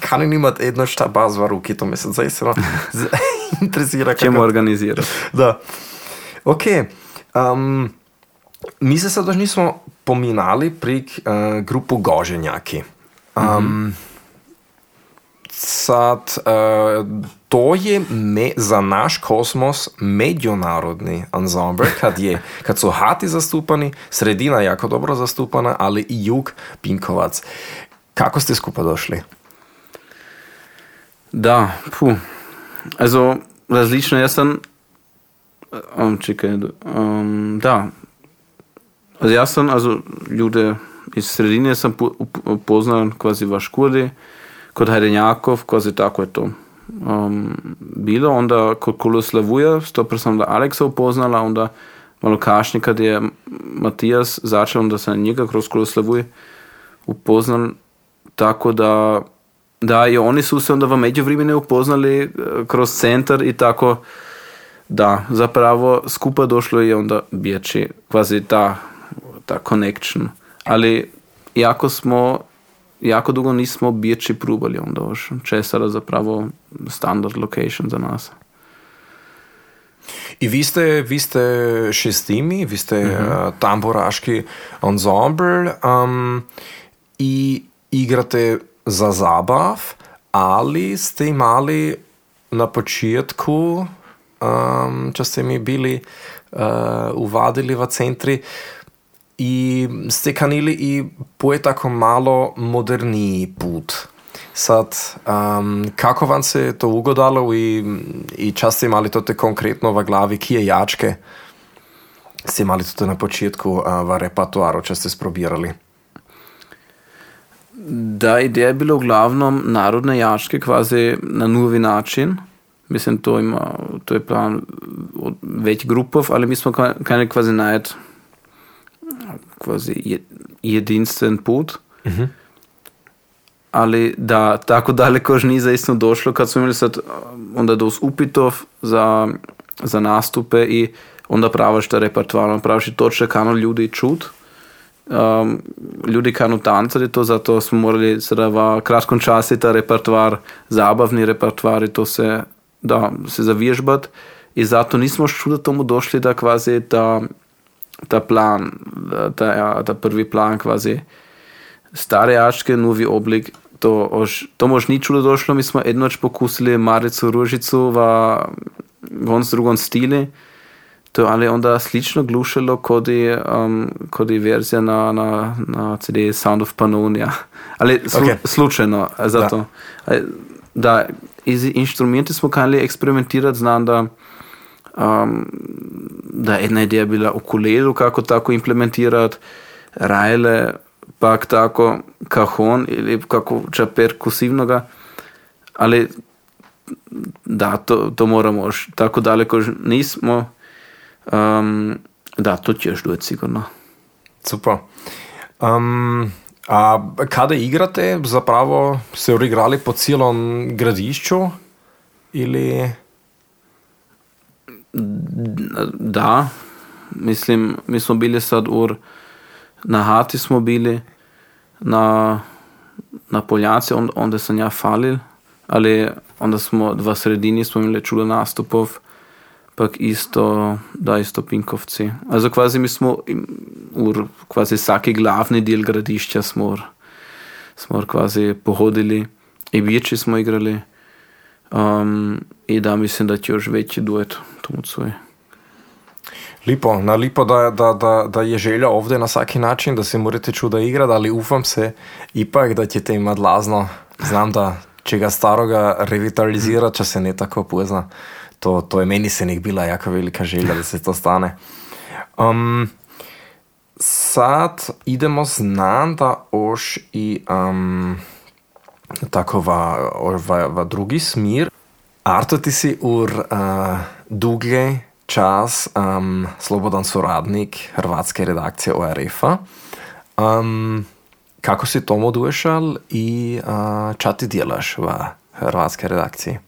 kanim imat jedno šta baz v ruki, to me sad zaisano z- interesira. Ćemo kako- organizirati. Da. Ok. Um, mi se sad još nismo pominali prik uh, grupu Goženjaki. Um, Sad, uh, to je me, za naš kosmos međunarodni ansambl, kad, je, kad su hati zastupani, sredina jako dobro zastupana, ali i jug Pinkovac. Kako ste skupa došli? Da, puh. Also različno, jaz sem. Um, čekaj, um, da. Also jaz sem, also ljude iz sredine sem po- up- poznal kvazi v školi, kot Hajdenjakov, kvazi tako je to um, bilo. Onda kot Koloslavuje, to sem da Aleksa upoznala, onda malo kasnije, kad je Matijas začel, onda sam njega kroz Koloslavuje upoznal, tako da da i oni su se onda v međuvremenu upoznali eh, kroz centar i tako da zapravo skupa došlo je onda bjeći kvazi ta, ta connection. Ali jako smo jako dugo nismo bjeći probali onda još. Česara zapravo standard location za nas. I vi ste, vi ste šestimi, vi ste uh, tamburaški ensemble um, i igrate za zabav, ali ste imali na početku, um, če ste mi bili uh, uvadili v centri, i ste kanili i poje tako malo moderniji put. Sad, um, kako vam se to ugodalo i, i čas ste imali to te konkretno v glavi, kje jačke ste imali to na početku uh, v repertoaru, če ste sprobirali? Da, ideja je bila uglavnom narodne jaške kvazi na novi način. Mislim, to, ima, to je plan od več grupov, ali mi smo ka- kaj kvazi najti kvazi je- jedinstven put. Ali da tako daleko još nije zaistino došlo kad smo imali sad onda dos upitov za, za nastupe i onda pravaš ta repertoar, pravaš i točno kano ljudi čut. Um, ljudi kanu tancati to, zato smo morali sada v kratkom času ta repertoar, zabavni repertoar i to se, da, se zavježbat. I zato nismo još čudo tomu došli da kvazi ta, ta plan, da, ta, ja, ta prvi plan kvazi stare jačke, novi oblik, to, ož, to mož ni čudo došlo, mi smo jednoč pokusili Maricu Ružicu v gonc drugom stili, to je ali onda slično glušalo kot je, um, kot je verzija na, na, na CD Sound of Pannonia. Ali slu, Ok. slučajno, zato. Da, da iz inštrumenti smo kanili eksperimentirati, znam da um, da je jedna ideja bila ukulelu kako tako implementirati, rajle pak tako kahon ili kako če perkusivnoga, ali da, to, to moramo tako daleko još nismo, um, da, to još doći sigurno. Super. Um, a kada igrate, zapravo ste odigrali po celom gradišču ili... Da, mislim, mi smo bili sad ur, na hati smo bili, na, na Poljaci, on, onda sam ja falil, ali onda smo v sredini smo imeli čudo nastupov, pak isto, da isto Pinkovci. Also kvazi mi smo kvazi vsaki glavni del gradišča smo smo kvazi pohodili i vječi smo igrali. Um, I da mislim da će još veći duet tomu cuje. Lipo, na lipo da, da, da, da je želja ovdje na vsaki način, da se morate čuda igrati, ali upam se ipak, da ćete imati lazno. Znam da če ga staroga revitalizirati, če se ne tako pozna. To, to je meni se nek bila jaka velika želja, da se to stane. Um, sad idemo z Nanda oš i um, tako v, v, v drugi smer. Arto, ti si ur uh, dugi čas um, slobodan soradnik hrvatske redakcije ORF-a. Um, kako si tomu došel i uh, ča ti delaš v hrvatske redakciji?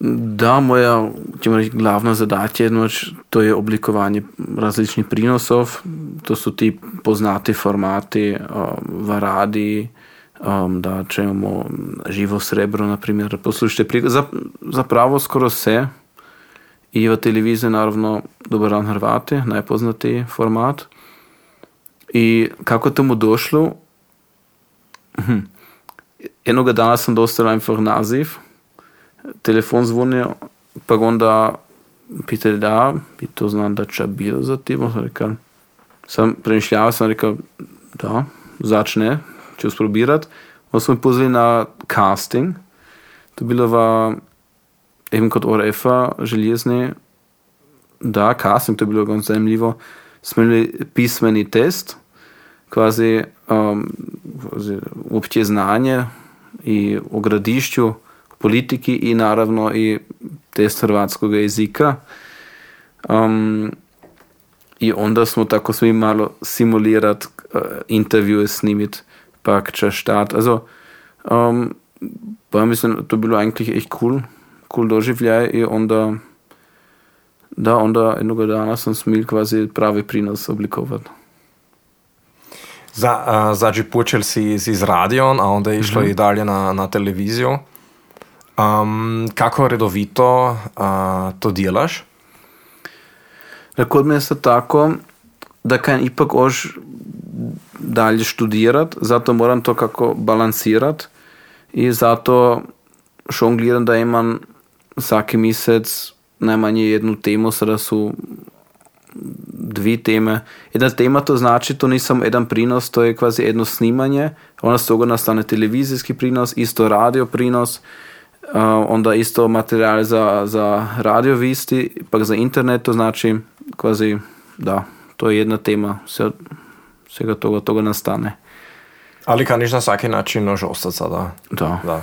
Da, moja ćemo reći, glavna zadaća je noć, to je oblikovanje različnih prinosov. To su ti poznati formati um, v um, da če živo srebro, na primjer, poslušajte prikaz. Za, zapravo skoro vse. I v televiziji naravno Dobar dan Hrvati, najpoznatiji format. I kako tomu došlo? Hm. Dana sam einfach naziv, telefon zvonio, pa onda pitali da, bi to znam da će bilo za ti, sam sam premišljavao, sam rekao, da, začne, ću sprobirat. onda smo me pozvali na casting. To je bilo v, eben kot ORF-a, železni, da, casting, to je bilo ganz zanimljivo. Smo imeli pismeni test, kvazi, um, kvazi opće znanje i o gradišću, politiki i naravno i test hrvatskog jezika. Um, I onda smo tako svi malo simulirat uh, intervjue snimit, pak ča štart. Also, um, pa mislim, to bilo eigentlich echt cool, cool doživljaj i onda da, onda jednoga dana sam smil kvazi pravi prinos oblikovati. Za, uh, znači, počel si z radiom, a onda je išlo mm -hmm. i dalje na, na televizijo. Um, kako redovito uh, to delaš? Kod me je tako, da kan ipak ož dalje študirat, zato moram to kako balancirat i zato šongliram da imam svaki mesec najmanje jednu temu, sada su dvi teme. Jedna tema to znači, to nisam jedan prinos, to je kvazi jedno snimanje, onda s toga nastane televizijski prinos, isto radio prinos, uh, onda isto materijal za, za radio visti, pak za internet, to znači kvazi, da, to je jedna tema, sve, svega toga, toga nastane. Ali kaniš na svaki način nož ostati sada? Da. Da.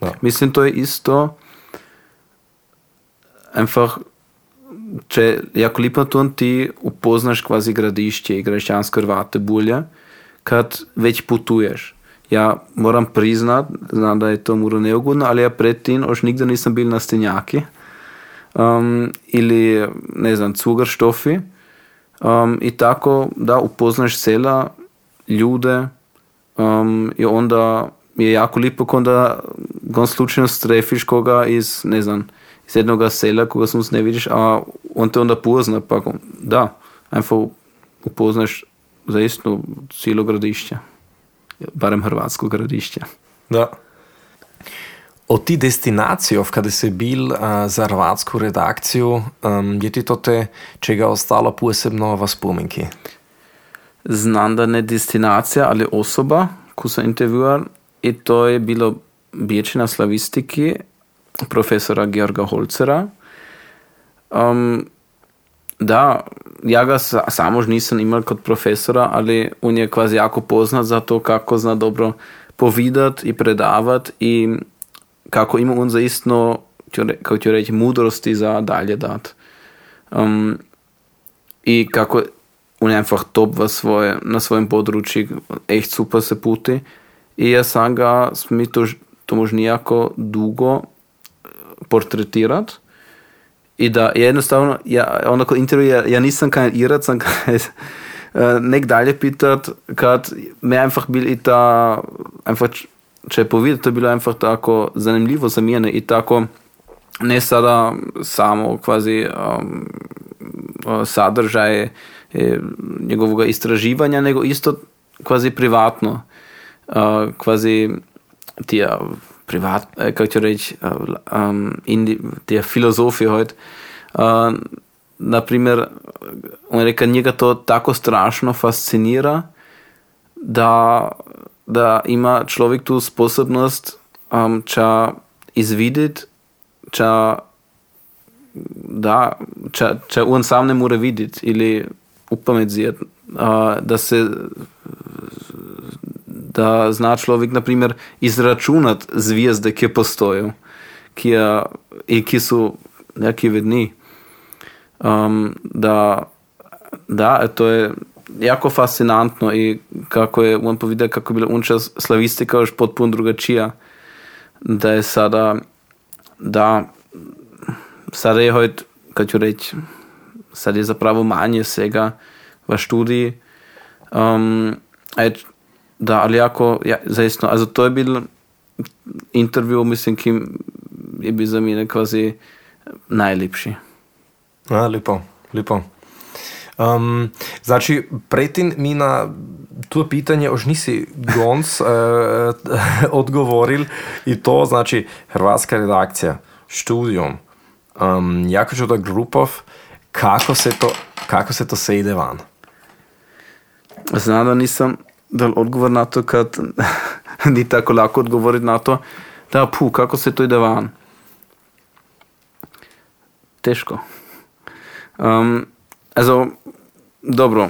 da. Mislim, to je isto einfach če jako lipo to ti upoznaš kvazi gradišće i građansko Hrvate bulje, kad već putuješ. Ja moram priznat, znam da je to muro neugodno, ali ja pred tim još nigde nisam bil na stenjaki um, ili ne znam, cugar štofi um, i tako da upoznaš sela, ljude um, i onda je jako lipo onda gon slučajno strefiš koga iz, ne znam, iz jednoga sela koga sonst ne vidiš, a on te onda pozna, pa da, einfach upoznaš zaistno cijelo gradišće, barem hrvatsko gradišće. Da. Od ti destinacijov, kada si bil uh, za hrvatsku redakciju, um, je ti to te čega ostalo posebno v spominki? Znam da ne destinacija, ali osoba, ko sem intervjuval, i to je bilo biječina slavistiki profesora Georga Holcera. Um, da, ja ga sa, sam už nisam imao kod profesora, ali on je kvazi jako poznat za to kako zna dobro povidat i predavat i kako ima on zaistno, kako ću reći, mudrosti za dalje dat. Um, I kako on je einfach top svoje, na svojem području, echt super se puti. I ja sam ga, mi to, to možda nijako dugo portretirati i da jednostavno, ja, onda kod intervju, ja, ja nisam kandidirat, sam nek dalje pitat, kad me einfach bil i ta, einfach, če povedati, to je bilo einfach tako zanimljivo za mene i tako, ne sada samo kvazi um, sadržaj njegovog istraživanja, nego isto kvazi privatno, uh, kvazi tija privat, äh, kako ću reći, um, indi, te filozofije heute, uh, na primjer, on reka, njega to tako strašno fascinira, da, da ima človek tu sposobnost um, ča izvideti, ča da, ča, ča on sam ne more videti ili upamedzijeti, uh, da se da zna človek, na primer, izračunati zvijezde, ki postojijo, ki, je, ki so neki vedni. Um, da, da, to je jako fascinantno i kako je on povedal, kako je bila unča slavistika još potpuno drugačija. Da je sada, da, sada je hojt, kad ću reći, sad je zapravo manje svega v študiji. Um, da, ali jako, ja, zaistno, also to je bil intervju, mislim, ki je bil za mene kvazi najlepši. Ja, lepo, lepo. Um, znači, predtem mi na to pitanje už nisi gonc uh, odgovoril i to, znači, hrvatska redakcija, študijom, um, jako čudo grupov, kako se to, kako se to sejde van? Znam da nisam dal odgovor na to, kad ni tako lako odgovoriti na to, da pu, kako se to ide van. Teško. Um, also, dobro,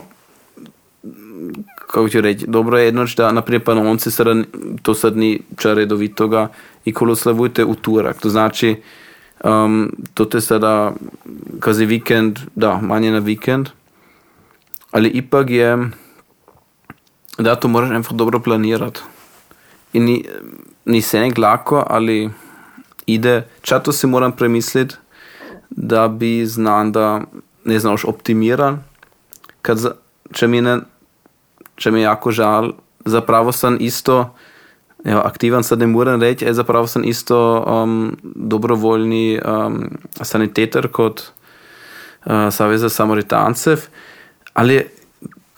kako ću reći, dobro je jedno da, naprimjer, panonci sada, to sad ni ča redovitoga i koloslavujte u turak. To znači, um, to te sada, kazi vikend, da, manje na vikend, ali ipak je, da to moraš einfach dobro planirati. In ni, ni se nek lako, ali ide, čato si moram premisliti, da bi znan, da ne znaš za, če mi ne, če mi je jako žal, zapravo sem isto, ja, aktivan sad ne morem reči, je zapravo sem isto um, dobrovoljni um, saniteter kot uh, Saveza Samaritancev, ali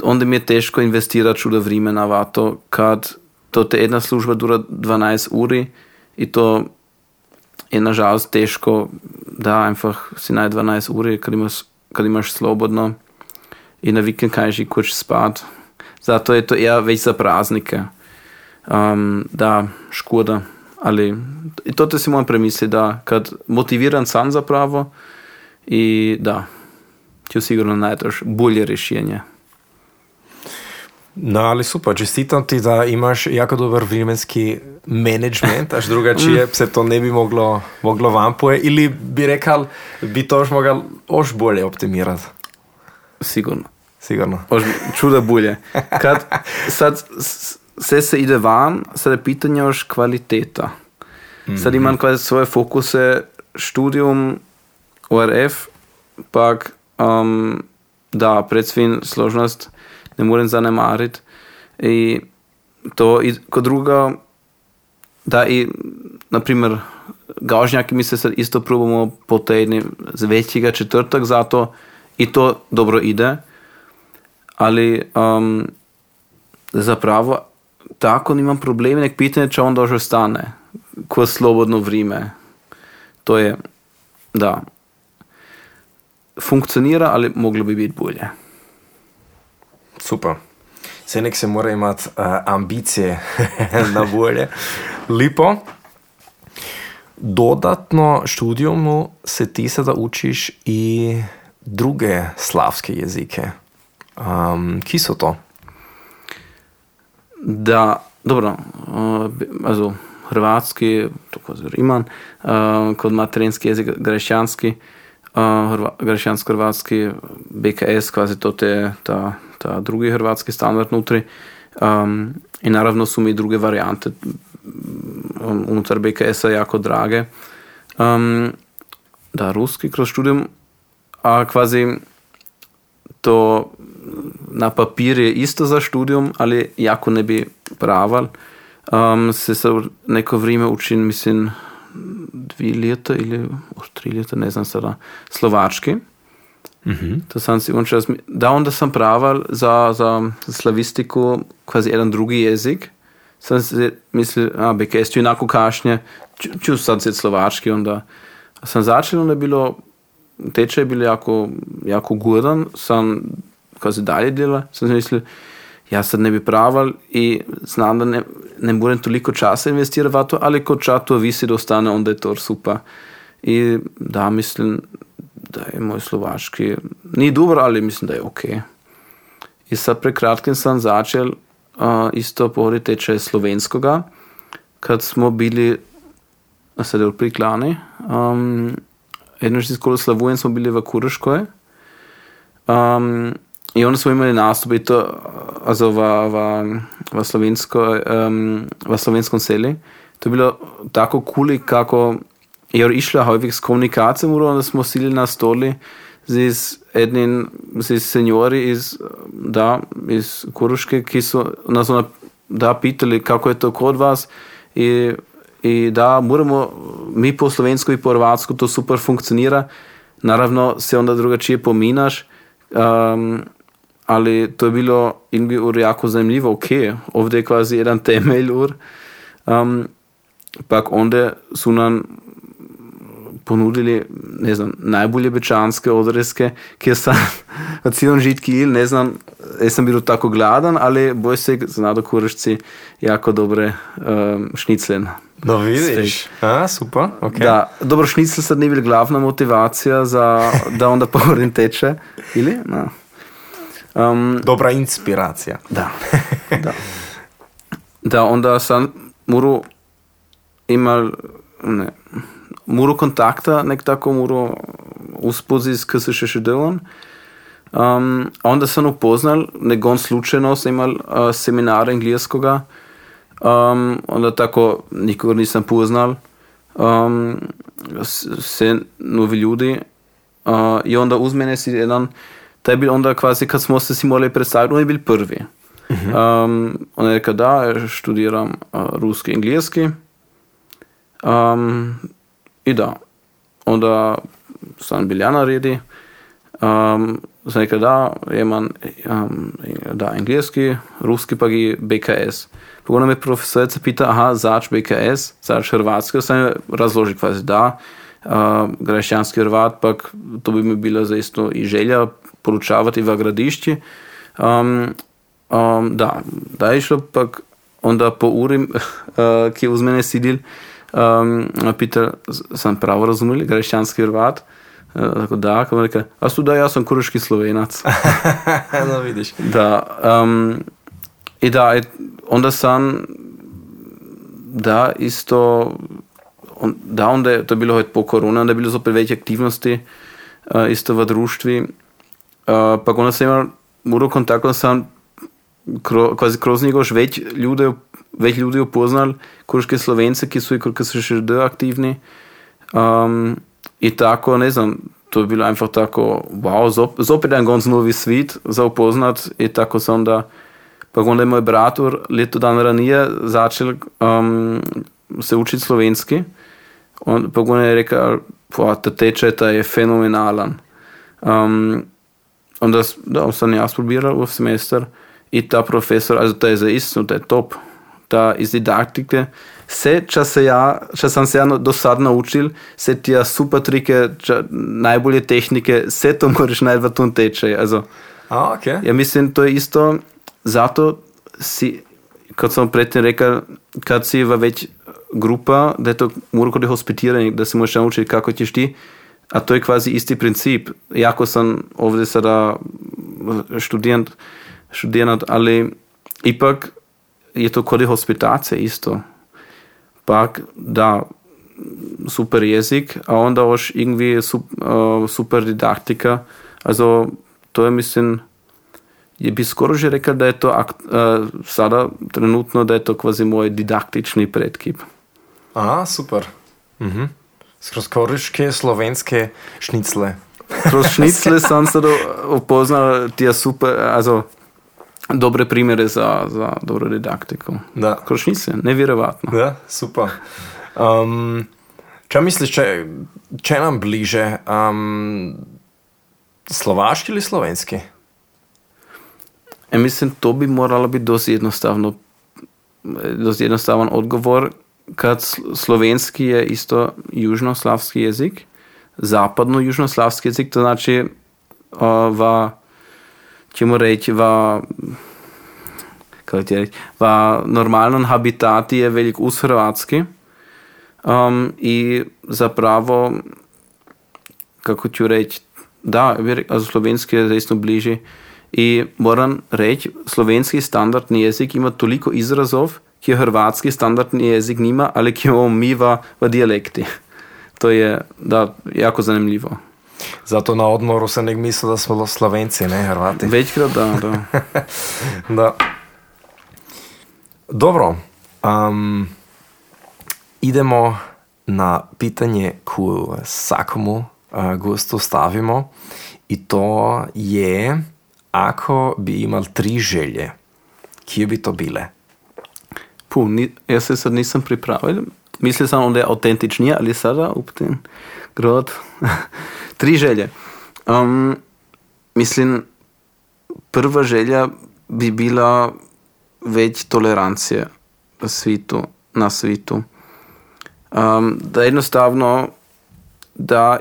onda mi je teško investirati čudo vremena v to, kad to te jedna služba dura 12 uri i to je nažalost teško da einfach si naj 12 uri, kad imaš, kad imaš slobodno i na vikend kažeš i kuć spat. Zato je to eher već za praznike. Um, da, škoda. Ali i to te si moram premisliti da kad motiviran sam zapravo i da, ću sigurno najdeš bolje rješenje. No, ali super, čestitam ti, da imaš jako dober vremenski management, až drugačije se to ne bi moglo, moglo vam poje, ili bi rekal, bi to još mogel još bolje optimirati. Sigurno. Sigurno. Ož, čuda bolje. Kad sad sve se ide van, sad je pitanje još kvaliteta. Sad imam kvazi svoje fokuse, študijum, ORF, pak um, da, pred svim složnost ne morem zanemariti. I to i kod druga, da i, na primjer, gaužnjaki mi se isto probamo po tedni z većega četvrtak zato i to dobro ide, ali um, zapravo tako nimam probleme, nek pitanje če on dožo stane, ko slobodno vrime. To je, da, funkcionira, ali moglo bi biti bolje. Super. Se nek se mora imati uh, ambicije na bolje. Lepo. Dodatno študijom se ti sada učiš i druge slavske jezike. Um, ki so to? Da, dobro, uh, also hrvatski, tako zelo imam, uh, kot materinski jezik, greščanski, uh, hrva, greščansko-hrvatski, BKS, kvazi to je ta, ta drugi hrvatski standard nutri. Um, in naravno su mi druge varijante um, unutar BKS-a jako drage. Um, da, ruski kroz študijum, a kvazi to na papir je isto za študijum, ali jako ne bi praval. Um, se se neko vrijeme učim, mislim, dve leta ili už tri leta, ne znam sada, slovački. To sam si on čas, da onda sam praval za, za slavistiku kvazi jedan drugi jezik. Sam si mislil, a BKS ću inako kašnje, ću, ću sad sjeti slovački, onda sam začel, onda je bilo, tečaj je bilo jako, jako gudan, sam kvazi dalje dela, sam si mislil, ja sad ne bi praval i znam da ne, ne budem toliko časa investirati v to, ali ko čas to visi da ostane, onda je to super. I da, mislim, da je moj slovaški, ni dober, ali mislim, da je ok. In sad pred kratkim sem začel uh, isto pohoditi tečaj slovenskega, kad smo bili na sedel pri Klani. Um, Eno že skoro slavujem smo bili v Kuroškoj. Um, I onda smo imali nastup i to also v, v, v, slovensko, um, v slovenskom seli. To je bilo tako kuli, kako je išla häufig s komunikacijom, onda smo sili na stoli z jednim, z seniori iz, da, iz Kuruške, ki so nas ona, da pitali kako je to kod vas i, i da moramo mi po slovensko i po hrvatsko to super funkcionira. Naravno se onda drugačije pominaš, um, ali to je bilo irgendwie ur jako zanimljivo, ok, ovdje je kvazi jedan temelj ur. Um, pak onda su nam ponudili ne znam, najbolje bečanske odreske, kjer sam cijelom žitki il, ne znam, jaz sam bil tako gladan, ali boj se znado kurišci jako dobre um, šniclen. Da vidiš. A, super, ok. Da, dobro, šnicl sad nije bil glavna motivacija za, da onda povorim teče, ili? No. Um, Dobra inspiracija. Da. da. Da, onda sam moral imal, ne, moral kontakta nek tako moral uspozi s KSŠŠD-om. Um, onda sam upoznal, negon slučajno sam imal uh, seminar engleskega, um, onda tako nikoga nisam poznal, um, sve novi ljudi. Uh, I onda uz mene si jedan, taj je bil onda kvazi kad smo se si morali predstaviti, on je bil prvi. Um, on je rekel, da študiram uh, ruski in angliški. Um, in da, onda sam bil ja naredi. Um, sem rekel, da imam um, da, angliški, ruski pa gi BKS. Pogosto me profesorica pita, aha, zač BKS, zač hrvatski, sem razložil, kvazi da. Uh, Graščanski hrvat, pa to bi mi bila za isto i želja poručavati v gradišči. Um, um, da, da je šlo, pa onda po uri, uh, ki je uz mene sidil, um, pita, sem pravo razumel, graščanski hrvat. Uh, tako da, kako reka, a su da, ja sam kuruški slovenac. no, vidiš. Da, um, i da, onda sam, da, isto, on, da, onda je, to bilo po korona, onda je bilo zopet veće aktivnosti, uh, isto v društvi. Uh, pa onda sam imao, moral kontaktom sam kro, kvazi kroz njega još već ljude, već ljudi upoznal, kuruške slovence, ki su i koliko su še aktivni. Um, I tako, ne znam, to je bilo einfach tako, wow, zop, zopet jedan gonc novi svit za upoznat i tako sam onda, pa onda je moj bratur leto dan ranije začel um, se učiti slovenski. On, pa onda je rekel, pa ta tečaj ta je fenomenalan. Um, onda da, sam jaz probiral v semester i ta profesor, je za istinu, to je top. Ta iz didaktike, vse, če, se ja, če sem se ja do sad naučil, vse ti super trike, če, najbolje tehnike, vse to moraš najti v tom tečaju. Also, A, ok. ja mislim, to je isto, zato si, kot sem predtem rekel, kad si v več grupa, da je to mora kot hospitiranje, da se moraš naučiti, kako ćeš ti, a to je kvazi isti princip. Jako sam ovdje sada študent, študirati, ali ipak je to kot hospitacija isto. Pak, da, super jezik, a onda još irgendwie sup, uh, super didaktika. Also, to je, mislim, je bi skoro že rekel, da je to akt, uh, sada trenutno, da je to kvazi moj didaktični predkip. A, super. Mhm. Skroz koriške slovenske šnicle. Kroz šnicle sam se upoznal, ti je super, also, dobre primere za, za dobro didaktiko. Da. Kroz šnicle, nevjerovatno. Da, super. Um, če misliš, če, če nam bliže, um, slovaški ali slovenski? E, mislim, to bi moralo biti dosti jednostavno, dosti jednostavan odgovor, kad sl- slovenski je isto južnoslavski jezik, zapadno južnoslavski jezik, to znači uh, v, ćemo reći, v, kako ti reći, v normalnom habitati je velik uz hrvatski um, i zapravo, kako ću reći, da, also slovenski je zaista bliži. I moram reći, slovenski standardni jezik ima toliko izrazov, ki hrvatski standardni jezik nima, ali ki imamo mi v, dijalekti. To je da, jako zanimljivo. Zato na odmoru se nek misli, da smo slovenci, ne Hrvati. Večkrat da, da. Da. Dobro. Um, idemo na pitanje, ko vsakomu uh, gostu stavimo. In to je, ako bi imel tri želje, kje bi to bile? Puh, ni, jaz se sad nisam pripravil. Mislil sam da je autentičnije, ali sada up grad. Tri želje. Um, mislim, prva želja bi bila več tolerancije v svitu, na svitu. Um, da jednostavno da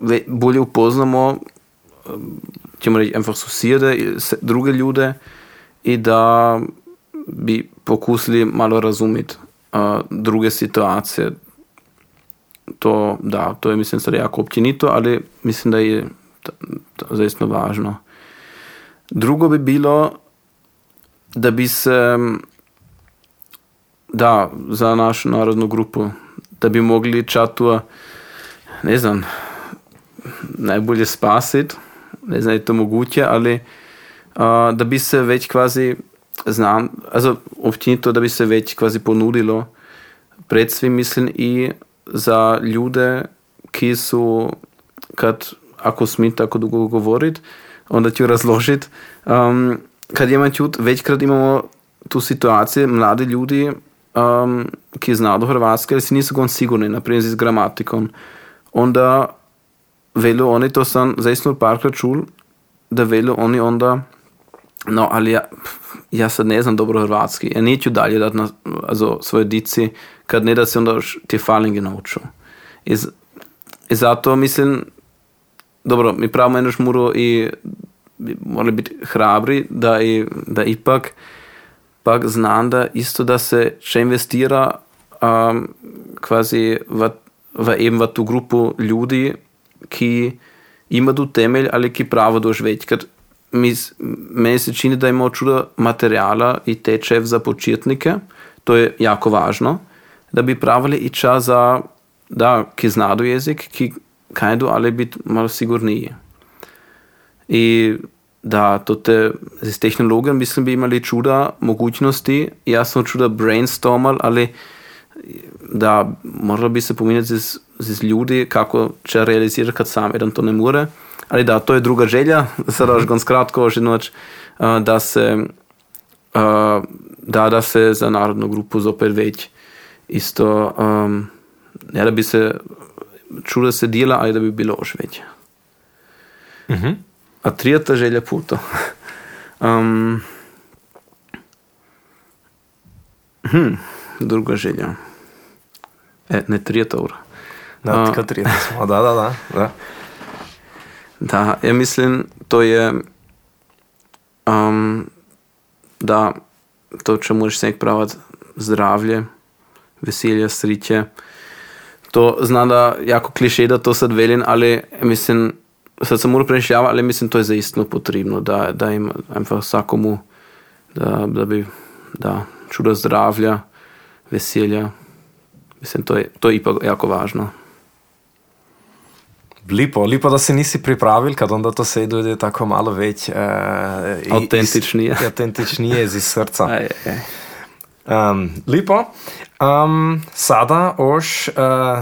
ve- bolje upoznamo, um, ćemo reći, einfach susjede, i se- druge ljude i da bi pokusili malo razumjeti uh, druge situacije. To, da, to je mislim sad jako općenito, ali mislim da je zaista važno. Drugo bi bilo da bi se da, za našu narodnu grupu, da bi mogli čatua, ne znam, najbolje spasiti, ne znam je to moguće, ali a, da bi se već kvazi znam, also općenito da bi se već kvazi ponudilo pred svim mislim i za ljude ki su kad ako smije tako dugo govorit onda ću razložit um, kad imam čut večkrat imamo tu situacije mladi ljudi um, ki znaju hrvatske ali si nisu gon sigurni na primjer s gramatikom. Onda velu oni to sam zaista parkrat čul da velu oni onda No, ali ja, ja sad ne znam dobro hrvatski. Ja neću dalje dat na also, svoje dici kad ne da se onda još te falinge nauču. I, I zato mislim, dobro, mi pravimo jednu šmuru i morali biti hrabri da, i, da ipak pak znam da isto da se še investira um, kvazi v, v, eben v tu grupu ljudi, ki imaju temelj, ali ki pravo doživeti. Ker mi, s- meni se čini da imamo čudo materijala i tečev za početnike, to je jako važno, da bi pravili i čas za, da, ki znadu jezik, ki kajdu, ali biti malo sigurniji. I da, to te, z tehnologijom mislim bi imali čuda mogućnosti, ja sam čuda brainstormal, ali da moralo bi se pominjati z, z ljudi kako će realizirati kad sam jedan to ne more. Ali da, to je druga želja, sada još gon skratko još noć, uh, da se uh, da, da se za narodnu grupu zopet već isto um, ja da bi se čuda se dela, ali da bi bilo još veće. A trijeta želja puto. um, hm, druga želja. E, ne trijeta ura. Da, A. tako tri smo. Da, da, da. da. Da, ja mislim, to je um, da to, če moraš se pravati zdravlje, veselje, sreće. To znam da jako kliše da to sad velim, ali mislim, sad sam moram premišljavati, ali mislim to je zaistino potrebno, da, da im vsakomu, da, da bi, da, čudo zdravlja, veselja, mislim, to je, to je ipak jako važno. Lipo, lipo, da se nisi pripravil, kad onda to se ide tako malo već... Uh, Avtentičnije. Iz, avtentičnije iz srca. Aj, aj. Um, lepo. Um, sada už uh,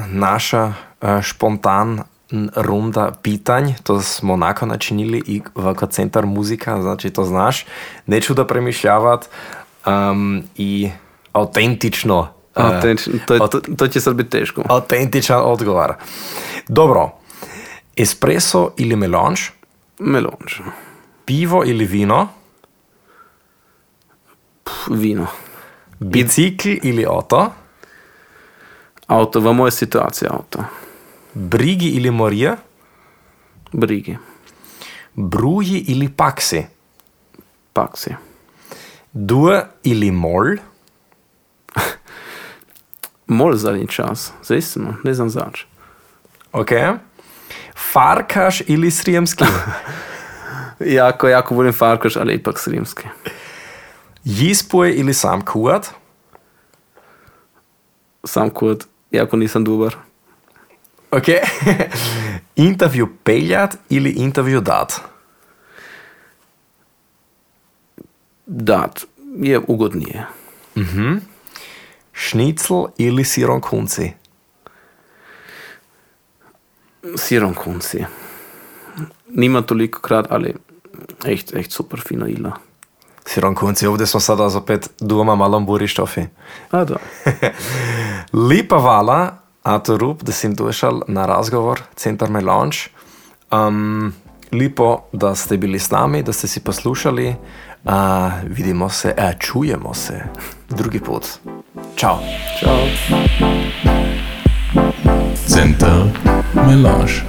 naša uh, spontan runda pitanj, to smo nakon načinili i v kot centar muzika, znači to znaš, neću da premišljavat um, i autentično uh, Autentično, to, je- to, to će sad biti teško. autentičan odgovor. Dobro, espresso ili melange, Melonč. pivo ili vino, Pff, Vino. bicikl ili auto, Auto, v moje situacije auto. brigi ili morje, Brigi. bruji ili paksi, Paksi. dur ili mol, Mol zadnji čas. Zaistino, ne znam zač. ok, farkaš ili srijemski, Jako, jako volim Farkaš, ali ipak Srimski. jispuje ili sam kuat, Sam kod, jako nisam dobar. ok, intervju peljat ili intervju dat, Dat je ugodnije. šnicl ili siron kunci, Sirom kunci. Nima toliko krat, ali echt, echt super fino ila. siron kunci, ovdje smo sada opet doma malom burištofi. A da. Lepa hvala, Ato Rup, da si došel na razgovor Centar Melange. Um, lepo, da ste bili s nami, da ste si poslušali. Uh, vidimo se, uh, čujemo se drugi put. Čau. Čau. Então, melange.